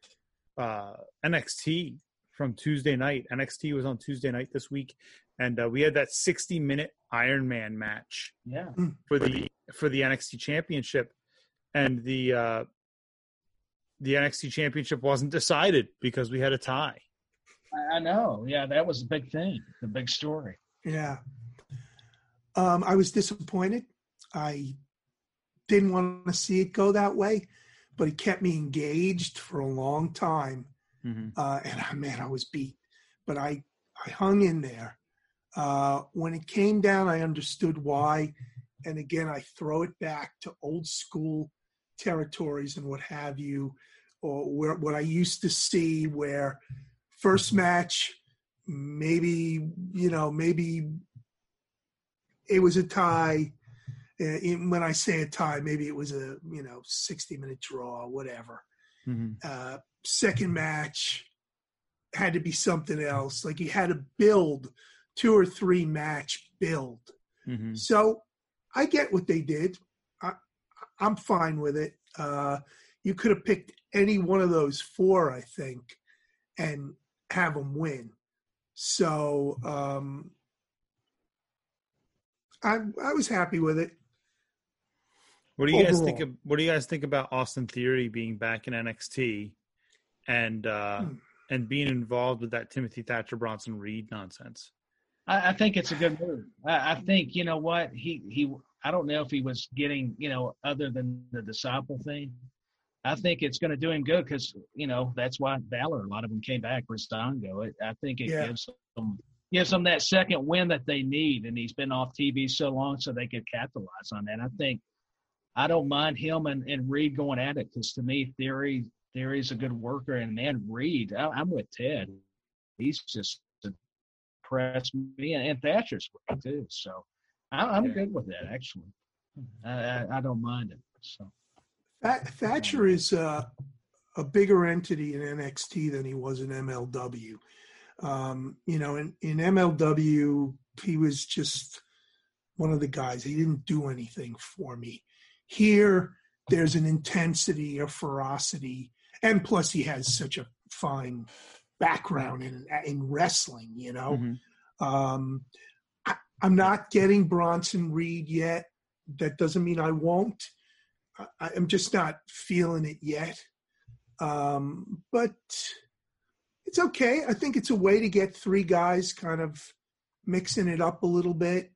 uh NXT from Tuesday night. NXT was on Tuesday night this week, and uh, we had that 60 minute Iron Man match Yeah. for the for the NXT Championship, and the uh the NXT Championship wasn't decided because we had a tie. I, I know. Yeah, that was the big thing, the big story. Yeah. Um, I was disappointed. I didn't want to see it go that way, but it kept me engaged for a long time. Mm-hmm. Uh, and I, man, I was beat, but I, I hung in there. Uh, when it came down, I understood why. And again, I throw it back to old school territories and what have you, or where what I used to see where first match, maybe, you know, maybe it was a tie. Uh, in- when I say a tie, maybe it was a, you know, 60 minute draw, whatever Mm-hmm. uh, second match had to be something else. Like you had to build two or three match build. Mm-hmm. So I get what they did. I, I'm fine with it. Uh, you could have picked any one of those four, I think, and have them win. So um, I I was happy with it. What do you guys think? Of, what do you guys think about Austin Theory being back in NXT, and uh, Hmm. and being involved with that Timothy Thatcher Bronson Reed nonsense? I, I think it's a good move. I, I think you know what he he. I don't know if he was getting you know other than the disciple thing. I think it's going to do him good because you know that's why Valor. A lot of them came back for Stongo. It, I think it Yeah. gives them gives them that second win that they need, and he's been off TV so long, so they could capitalize on that. I think I don't mind him and, and Reed going at it because to me, Theory Theory's a good worker, and man, Reed, I, I'm with Ted. He's just impressed me, and, and Thatcher's great too. So I, I'm Yeah. good with that actually. I, I, I don't mind it. So That, Thatcher is uh, a bigger entity in NXT than he was in MLW. Um, you know, in, in MLW, he was just one of the guys. He didn't do anything for me. Here, there's an intensity, a ferocity, and plus he has such a fine background in in wrestling. You know, Mhm. um, I, I'm not getting Bronson Reed yet. That doesn't mean I won't. I, I'm just not feeling it yet. Um, but it's okay. I think it's a way to get three guys kind of mixing it up a little bit.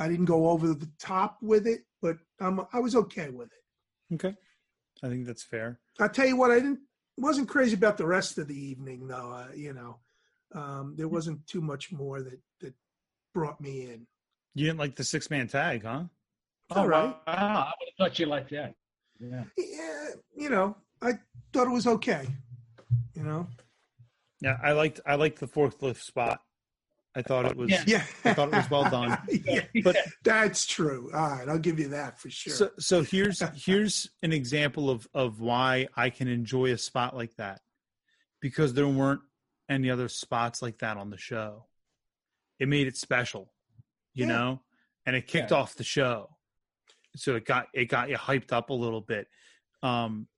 I didn't go over the top with it, but um, I was okay with it. Okay, I think that's fair. I'll tell you what, I didn't wasn't crazy about the rest of the evening though. Uh, you know, um, there wasn't too much more that that brought me in. You didn't like the six man tag, huh? It's all right. wow, I would have thought you like that. Yeah. Yeah, you know, I thought it was okay. You know, Yeah, I liked I liked the forklift spot. I thought it was. Yeah. yeah, I thought it was well done. yeah, But that's true. All right, I'll give you that for sure. so so here's here's an example of of why I can enjoy a spot like that because there weren't any other spots like that on the show. It made it special, you Yeah. know, and it kicked off the show. So it got it got you hyped up a little bit. Um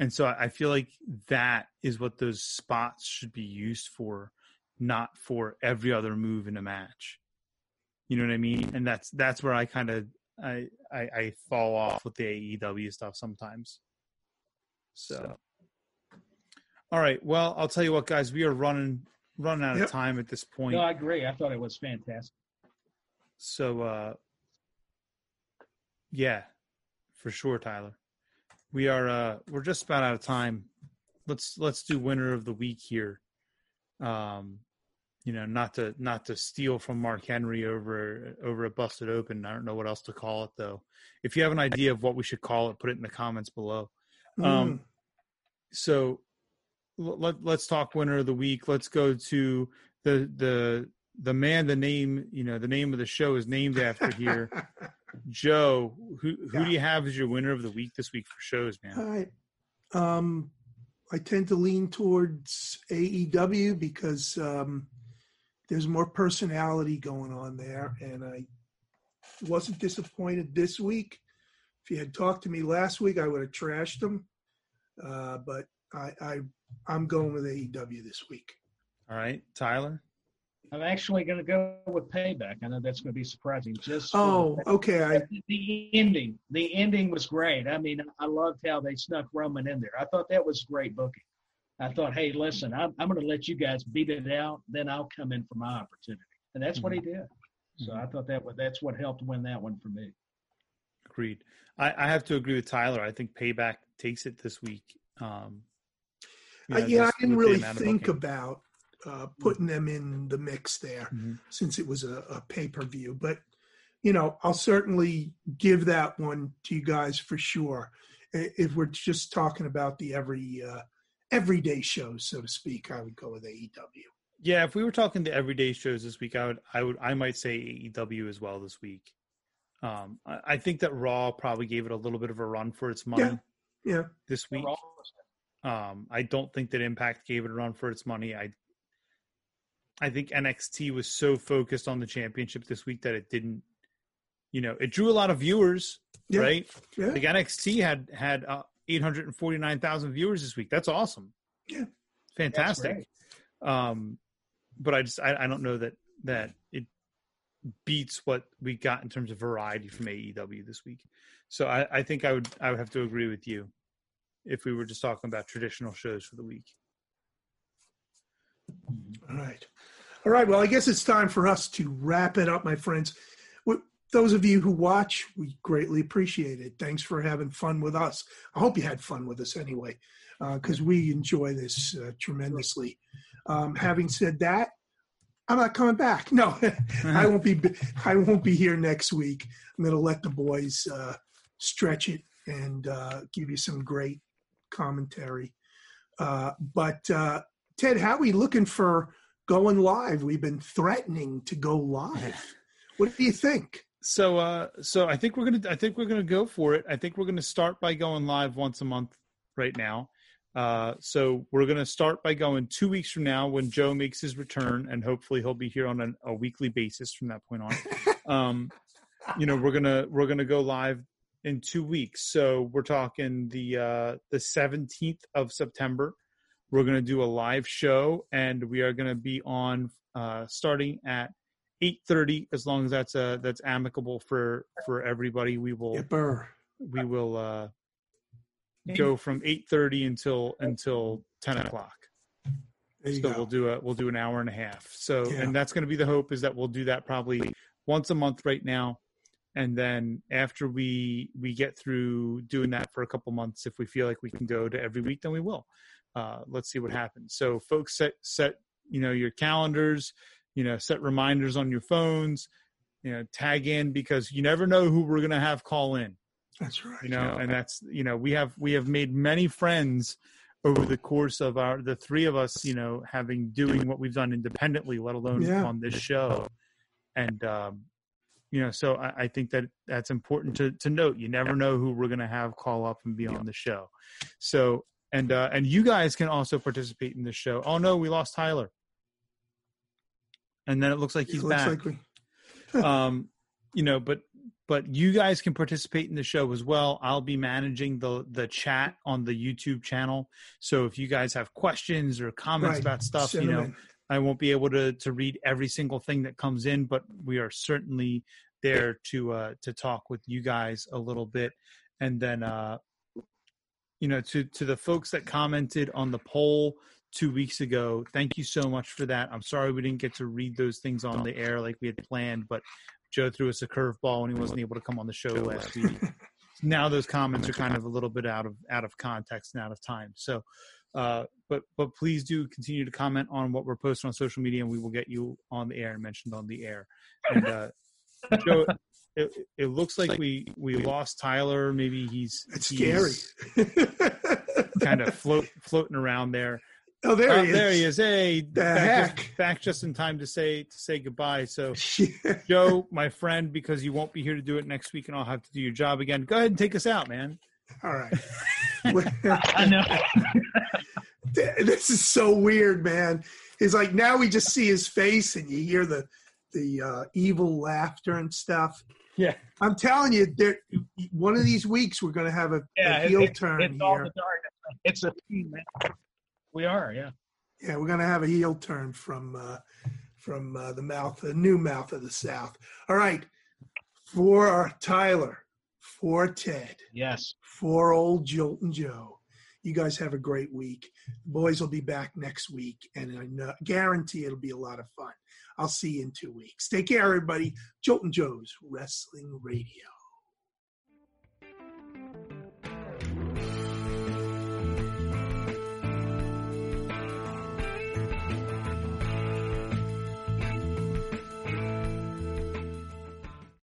and so I feel like that is what those spots should be used for, not for every other move in a match. You know what I mean? And that's that's where I kind of I, I I fall off with the AEW stuff sometimes. So, all right. Well, I'll tell you what, guys. We are running running out Yep. of time at this point. No, I agree. I thought it was fantastic. So, uh, yeah, for sure, Tyler. We are uh we're just about out of time. Let's let's do winner of the week here. Um, you know, not to not to steal from Mark Henry over over a busted open. I don't know what else to call it though. If you have an idea of what we should call it, put it in the comments below. Um, Mm. so let let's talk winner of the week. Let's go to the the the man. The name you know the name of the show is named after here. Joe, who who Yeah. do you have as your winner of the week this week for shows, man? All right. Um, I tend to lean towards AEW because um, there's more personality going on there, and I wasn't disappointed this week. If you had talked to me last week, I would have trashed them. Uh, but I, I, I'm going with AEW this week. All right, Tyler. I'm actually going to go with Payback. I know that's going to be surprising. Just Oh, the- okay. I, the ending. The ending was great. I mean, I loved how they snuck Roman in there. I thought that was great booking. I thought, hey, listen, I'm, I'm going to let you guys beat it out, then I'll come in for my opportunity, and that's what he did. So I thought that was, that's what helped win that one for me. Agreed. I, I have to agree with Tyler. I think Payback takes it this week. Um, you I know, yeah, I didn't really think about uh, putting them in the mix there. Mhm. since it was a, a pay per view. But you know, I'll certainly give that one to you guys for sure. If we're just talking about the every uh, everyday shows, so to speak, I would go with AEW. Yeah, if we were talking the everyday shows this week, I would, I would, I might say AEW as well this week. Um, I, I think that Raw probably gave it a little bit of a run for its money Yeah, Yeah, this week. Um, I don't think that Impact gave it a run for its money. I, I think NXT was so focused on the championship this week that it didn't, you know, it drew a lot of viewers, Yeah. right? yeah, Like NXT had had uh, eight hundred and forty nine thousand viewers this week. That's awesome. Yeah. fantastic. Um, but I just I, I don't know that that it beats what we got in terms of variety from AEW this week. So I, I think I would I would have to agree with you if we were just talking about traditional shows for the week. All right. All right. Well, I guess it's time for us to wrap it up, my friends. Those of you who watch, we greatly appreciate it. Thanks for having fun with us. I hope you had fun with us anyway, because we enjoy this uh, tremendously. Um, having said that, I'm not coming back. No, I won't be. I won't be here next week. I'm going to let the boys uh, stretch it and uh, give you some great commentary. Uh, but uh, Ted, how are we looking for going live? We've been threatening to go live. What do you think? So uh so I think we're gonna I think we're gonna go for it. I think we're gonna start by going live once a month right now. Uh so we're gonna start by going two weeks from now when Joe makes his return and hopefully he'll be here on an, a weekly basis from that point on. um you know we're gonna we're gonna go live in two weeks. So we're talking the uh the 17th of September. We're gonna do a live show and we are gonna be on uh starting at eight thirty, as long as that's uh that's amicable for for everybody. We will Yipper. we will uh go from eight thirty until until ten o'clock. So go. we'll do a we'll do an hour and a half. So Yeah. and that's going to be the hope is that we'll do that probably once a month right now, and then after we we get through doing that for a couple months, if we feel like we can go to every week, then we will. Uh, let's see what happens. So folks, set set you know your calendars, you know set reminders on your phones, you know tag in because you never know who we're going to have call in That's right. you know and that's you know we have we have made many friends over the course of our the three of us you know having doing what we've done independently let alone Yeah. on this show and um you know so I, I think that that's important to to note. You never know who we're going to have call up and be on the show. So and uh and you guys can also participate in the show. Oh no we lost tyler. And then it looks like he's looks back. like we. um you know but but you guys can participate in the show as well. I'll be managing the the chat on the youtube channel. So if you guys have questions or comments Right. about stuff Send you know in. I won't be able to to read every single thing that comes in but we are certainly there to uh to talk with you guys a little bit. And then uh you know to to the folks that commented on the poll two weeks ago thank you so much for that. I'm sorry we didn't get to read those things on the air like we had planned but joe threw us a curveball and he wasn't able to come on the show last week. Now those comments are kind of a little bit out of out of context and out of time. So, uh, but but please do continue to comment on what we're posting on social media, and we will get you on the air and mentioned on the air. And uh, Joe, it, it looks like we we lost Tyler. Maybe he's It's scary. kind of float floating around there. oh, there Oh, he is. there he is. Hey, The back heck? just, back just in time to say to say goodbye. So, Yeah. Joe, my friend, because you won't be here to do it next week, and I'll have to do your job again. Go ahead and take us out, man. All right. I know. this is so weird, man. It's like now we just see his face and you hear the the uh, evil laughter and stuff. Yeah. I'm telling you, there. One of these weeks we're going to have a, Yeah, a heel it- turn it's all the darkness. It's a team, man. We are, yeah. Yeah, we're going to have a heel turn from uh, from uh, the mouth, the new mouth of the South. All right, for Tyler, for Ted, Yes. for old Joltin' Joe. You guys have a great week. The boys will be back next week, and I know, guarantee it'll be a lot of fun. I'll see you in two weeks. Take care, everybody. Joltin' Joe's Wrestling Radio.